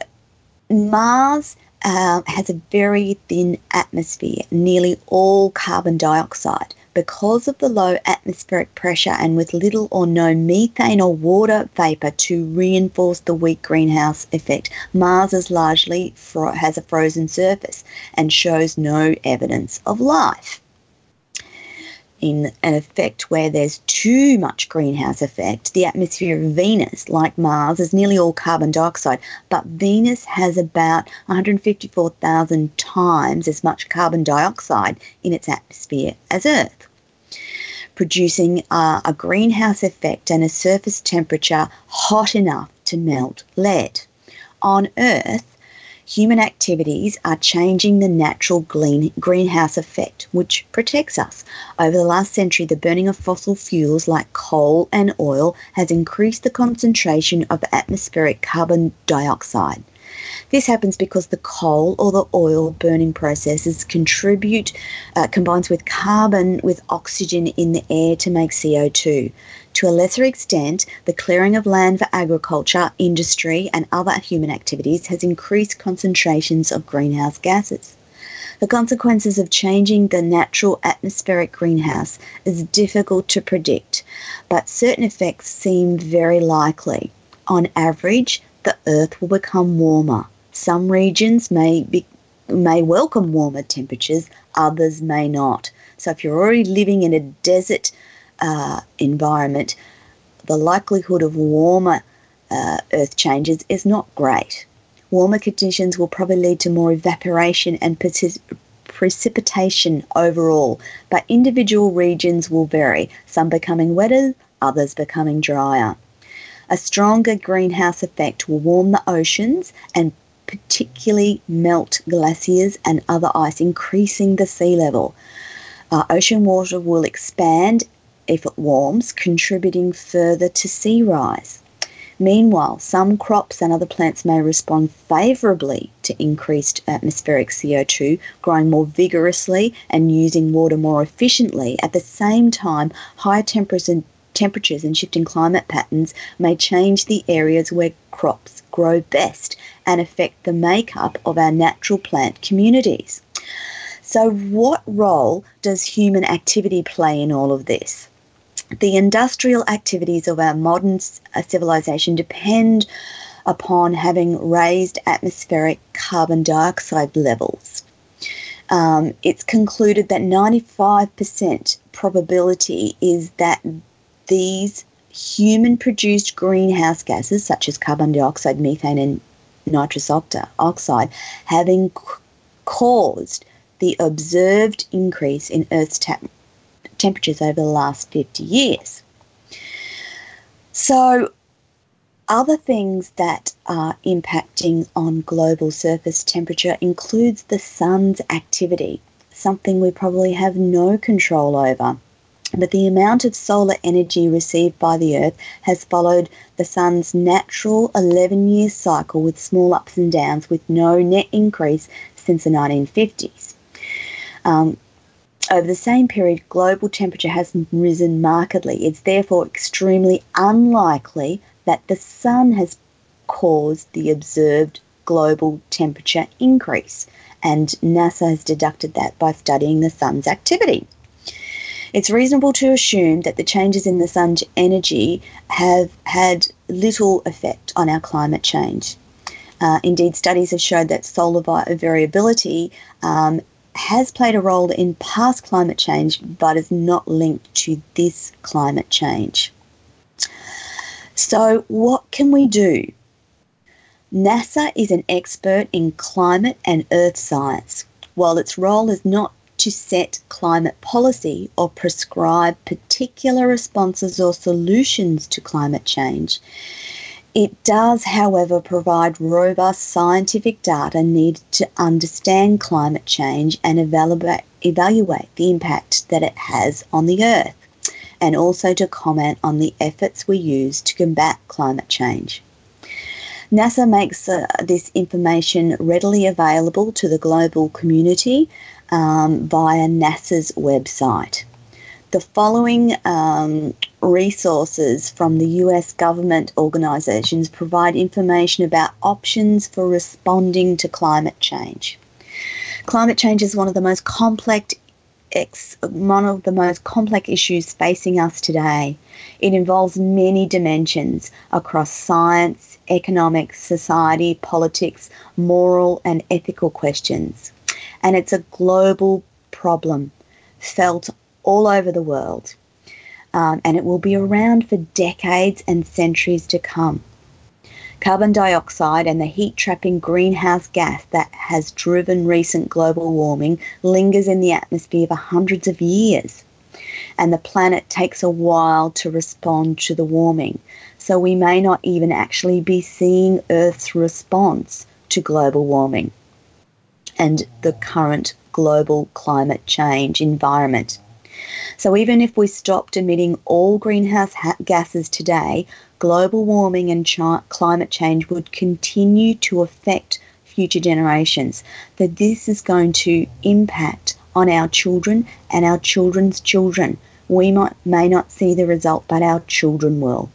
S3: Mars uh, has a very thin atmosphere, nearly all carbon dioxide. Because of the low atmospheric pressure and with little or no methane or water vapor to reinforce the weak greenhouse effect, Mars is largely fro- has a frozen surface and shows no evidence of life in an effect where there's too much greenhouse effect, the atmosphere of Venus, like Mars, is nearly all carbon dioxide, but Venus has about 154,000 times as much carbon dioxide in its atmosphere as Earth, producing uh, a greenhouse effect and a surface temperature hot enough to melt lead. On Earth, human activities are changing the natural green, greenhouse effect, which protects us. Over the last century, the burning of fossil fuels like coal and oil has increased the concentration of atmospheric carbon dioxide. This happens because the coal or the oil burning processes contribute, uh, combines with carbon with oxygen in the air to make CO2. To a lesser extent, the clearing of land for agriculture, industry, and other human activities has increased concentrations of greenhouse gases. The consequences of changing the natural atmospheric greenhouse is difficult to predict, but certain effects seem very likely. On average, the Earth will become warmer. Some regions may be, may welcome warmer temperatures, others may not. So if you're already living in a desert uh, environment, the likelihood of warmer uh, earth changes is not great. Warmer conditions will probably lead to more evaporation and precipitation overall, but individual regions will vary, some becoming wetter, others becoming drier. A stronger greenhouse effect will warm the oceans and particularly melt glaciers and other ice, increasing the sea level. Uh, ocean water will expand if it warms, contributing further to sea rise. Meanwhile, some crops and other plants may respond favourably to increased atmospheric CO2, growing more vigorously and using water more efficiently. At the same time, higher temperatures and temperatures and shifting climate patterns may change the areas where crops grow best and affect the makeup of our natural plant communities. So, what role does human activity play in all of this? the industrial activities of our modern uh, civilization depend upon having raised atmospheric carbon dioxide levels. Um, it's concluded that 95% probability is that these human produced greenhouse gases, such as carbon dioxide, methane, and nitrous oxide, having caused the observed increase in Earth's temperatures over the last 50 years. So, other things that are impacting on global surface temperature includes the sun's activity, something we probably have no control over. But the amount of solar energy received by the Earth has followed the sun's natural 11 year cycle with small ups and downs with no net increase since the 1950s. Um, over the same period, global temperature has risen markedly. It's therefore extremely unlikely that the sun has caused the observed global temperature increase, and NASA has deducted that by studying the sun's activity. It's reasonable to assume that the changes in the sun's energy have had little effect on our climate change. Uh, indeed, studies have showed that solar variability um, has played a role in past climate change but is not linked to this climate change. So, what can we do? NASA is an expert in climate and earth science. While its role is not to set climate policy or prescribe particular responses or solutions to climate change, It does, however, provide robust scientific data needed to understand climate change and evaluate, evaluate the impact that it has on the Earth, and also to comment on the efforts we use to combat climate change. NASA makes uh, this information readily available to the global community um, via NASA's website. The following um, resources from the US government organisations provide information about options for responding to climate change. Climate change is one of the most complex one of the most complex issues facing us today. It involves many dimensions across science, economics, society, politics, moral, and ethical questions. And it's a global problem felt all over the world. Um, and it will be around for decades and centuries to come. Carbon dioxide and the heat trapping greenhouse gas that has driven recent global warming lingers in the atmosphere for hundreds of years. And the planet takes a while to respond to the warming. So we may not even actually be seeing Earth's response to global warming and the current global climate change environment. So even if we stopped emitting all greenhouse gases today, global warming and climate change would continue to affect future generations. That this is going to impact on our children and our children's children. We might, may not see the result, but our children will.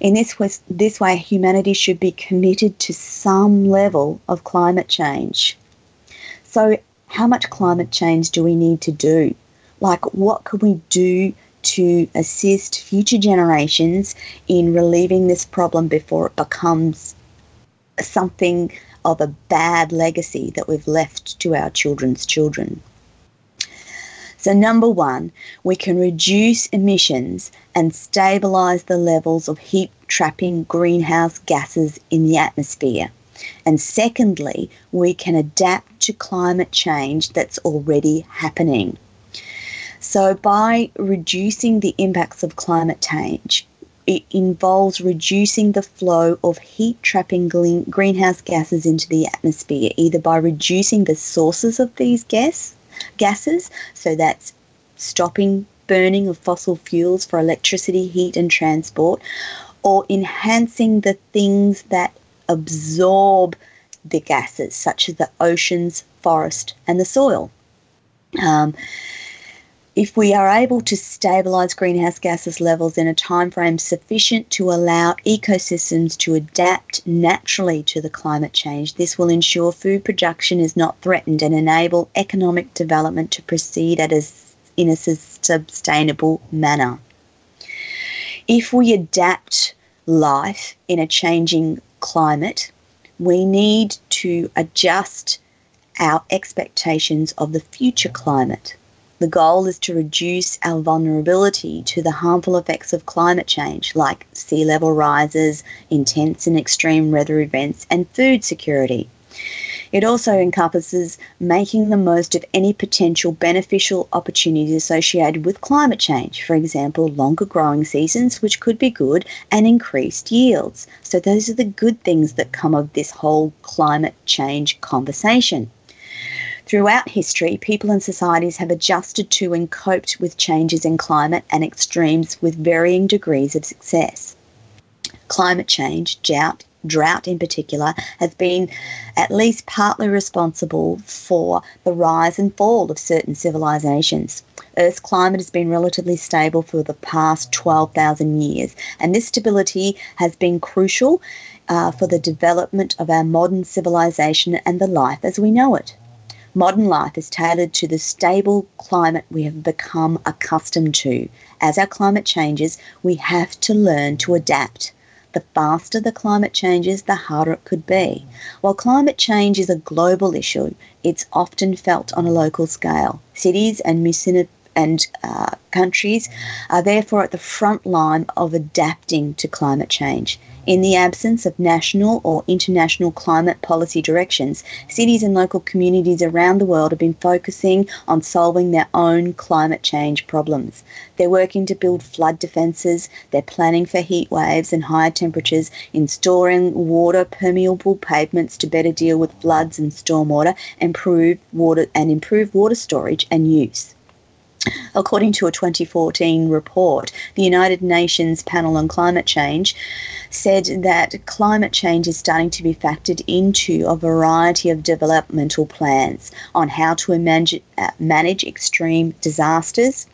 S3: In this, this way, humanity should be committed to some level of climate change. So, how much climate change do we need to do? Like, what can we do to assist future generations in relieving this problem before it becomes something of a bad legacy that we've left to our children's children? So, number one, we can reduce emissions and stabilise the levels of heat trapping greenhouse gases in the atmosphere. And secondly, we can adapt to climate change that's already happening. So, by reducing the impacts of climate change, it involves reducing the flow of heat trapping greenhouse gases into the atmosphere, either by reducing the sources of these gas, gases, so that's stopping burning of fossil fuels for electricity, heat, and transport, or enhancing the things that absorb the gases, such as the oceans, forest, and the soil. Um, if we are able to stabilise greenhouse gases levels in a time frame sufficient to allow ecosystems to adapt naturally to the climate change, this will ensure food production is not threatened and enable economic development to proceed at a, in a sustainable manner. If we adapt life in a changing climate, we need to adjust our expectations of the future climate. The goal is to reduce our vulnerability to the harmful effects of climate change, like sea level rises, intense and extreme weather events, and food security. It also encompasses making the most of any potential beneficial opportunities associated with climate change, for example, longer growing seasons, which could be good, and increased yields. So, those are the good things that come of this whole climate change conversation. Throughout history, people and societies have adjusted to and coped with changes in climate and extremes with varying degrees of success. Climate change, drought, drought in particular, has been at least partly responsible for the rise and fall of certain civilizations. Earth's climate has been relatively stable for the past 12,000 years, and this stability has been crucial uh, for the development of our modern civilization and the life as we know it. Modern life is tailored to the stable climate we have become accustomed to. As our climate changes, we have to learn to adapt. The faster the climate changes, the harder it could be. While climate change is a global issue, it's often felt on a local scale. Cities and and uh, countries are therefore at the front line of adapting to climate change. In the absence of national or international climate policy directions, cities and local communities around the world have been focusing on solving their own climate change problems. They're working to build flood defences, they're planning for heat waves and higher temperatures, installing water permeable pavements to better deal with floods and stormwater, improve water and improve water storage and use. According to a 2014 report, the United Nations Panel on Climate Change said that climate change is starting to be factored into a variety of developmental plans on how to manage, uh, manage extreme disasters,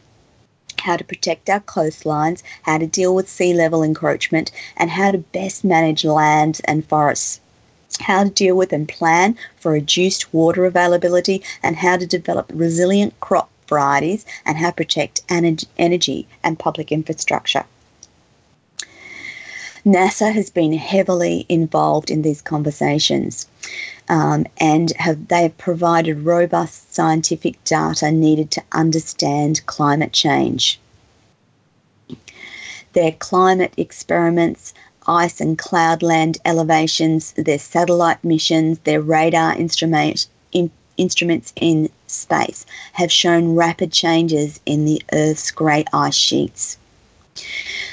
S3: how to protect our coastlines, how to deal with sea level encroachment, and how to best manage land and forests how to deal with and plan for reduced water availability, and how to develop resilient crop varieties and how to protect energy and public infrastructure. NASA has been heavily involved in these conversations um, and have they have provided robust scientific data needed to understand climate change. Their climate experiments, ice and cloudland elevations, their satellite missions, their radar instrument, in, instruments in space have shown rapid changes in the Earth's great ice sheets.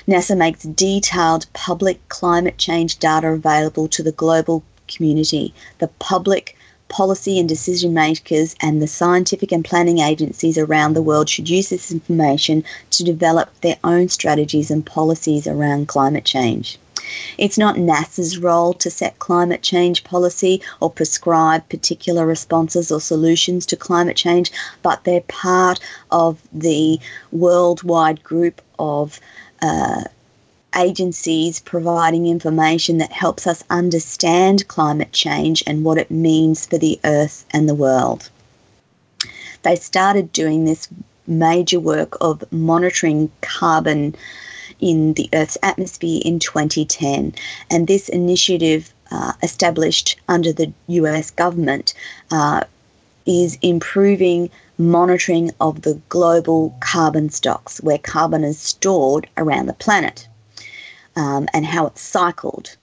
S3: NASA makes detailed public climate change data available to the global community. The public, policy and decision makers, and the scientific and planning agencies around the world should use this information to develop their own strategies and policies around climate change. It's not NASA's role to set climate change policy or prescribe particular responses or solutions to climate change, but they're part of the worldwide group of uh, agencies providing information that helps us understand climate change and what it means for the earth and the world. They started doing this major work of monitoring carbon in the Earth's atmosphere in 2010. And this initiative, uh, established under the US government, uh, is improving monitoring of the global carbon stocks, where carbon is stored around the planet um, and how it's cycled.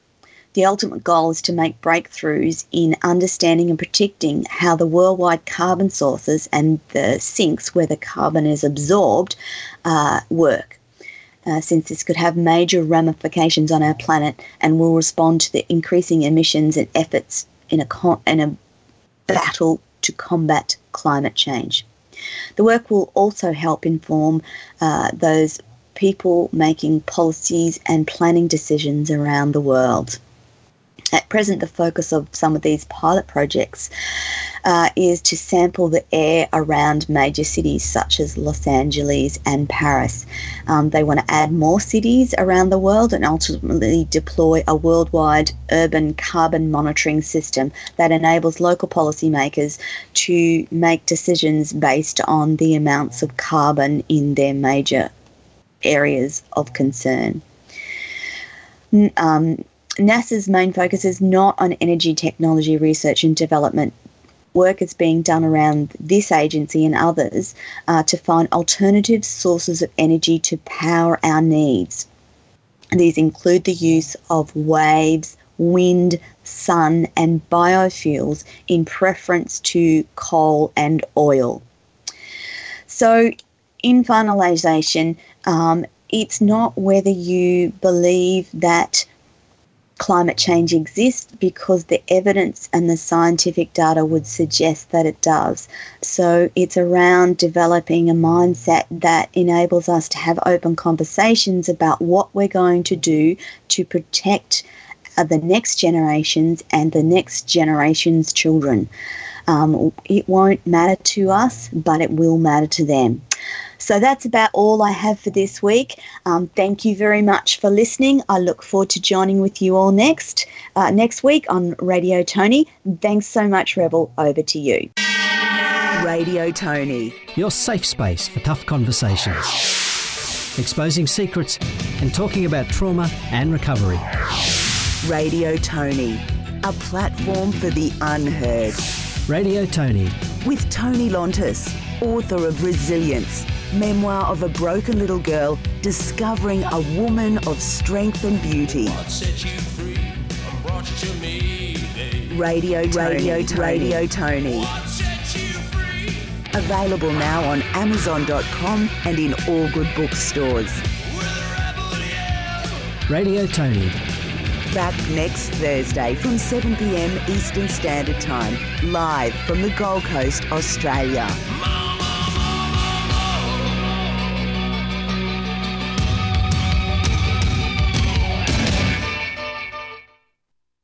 S3: The ultimate goal is to make breakthroughs in understanding and predicting how the worldwide carbon sources and the sinks where the carbon is absorbed uh, work uh, since this could have major ramifications on our planet and will respond to the increasing emissions and efforts in a, con- in a battle to combat climate change. The work will also help inform uh, those people making policies and planning decisions around the world. At present, the focus of some of these pilot projects uh, is to sample the air around major cities such as Los Angeles and Paris. Um, they want to add more cities around the world and ultimately deploy a worldwide urban carbon monitoring system that enables local policymakers to make decisions based on the amounts of carbon in their major areas of concern. Um, NASA's main focus is not on energy technology research and development, work is being done around this agency and others uh, to find alternative sources of energy to power our needs. These include the use of waves, wind, sun, and biofuels in preference to coal and oil. So, in finalisation, um, it's not whether you believe that climate change exists because the evidence and the scientific data would suggest that it does. So it's around developing a mindset that enables us to have open conversations about what we're going to do to protect uh, the next generations and the next generation's children. Um, it won't matter to us, but it will matter to them. So that's about all I have for this week. Um, thank you very much for listening. I look forward to joining with you all next uh, next week on Radio Toni. Thanks so much, Rebel. Over to you.
S1: Radio Toni,
S2: your safe space for tough conversations, exposing secrets and talking about trauma and recovery.
S1: Radio Toni, a platform for the unheard.
S2: Radio Toni
S1: with Toni Lontis author of Resilience, memoir of a broken little girl discovering a woman of strength and beauty. Radio, Radio, Radio Toni. Available now on Amazon.com and in all good bookstores.
S2: Radio Toni.
S1: Back next Thursday from 7pm Eastern Standard Time, live from the Gold Coast, Australia.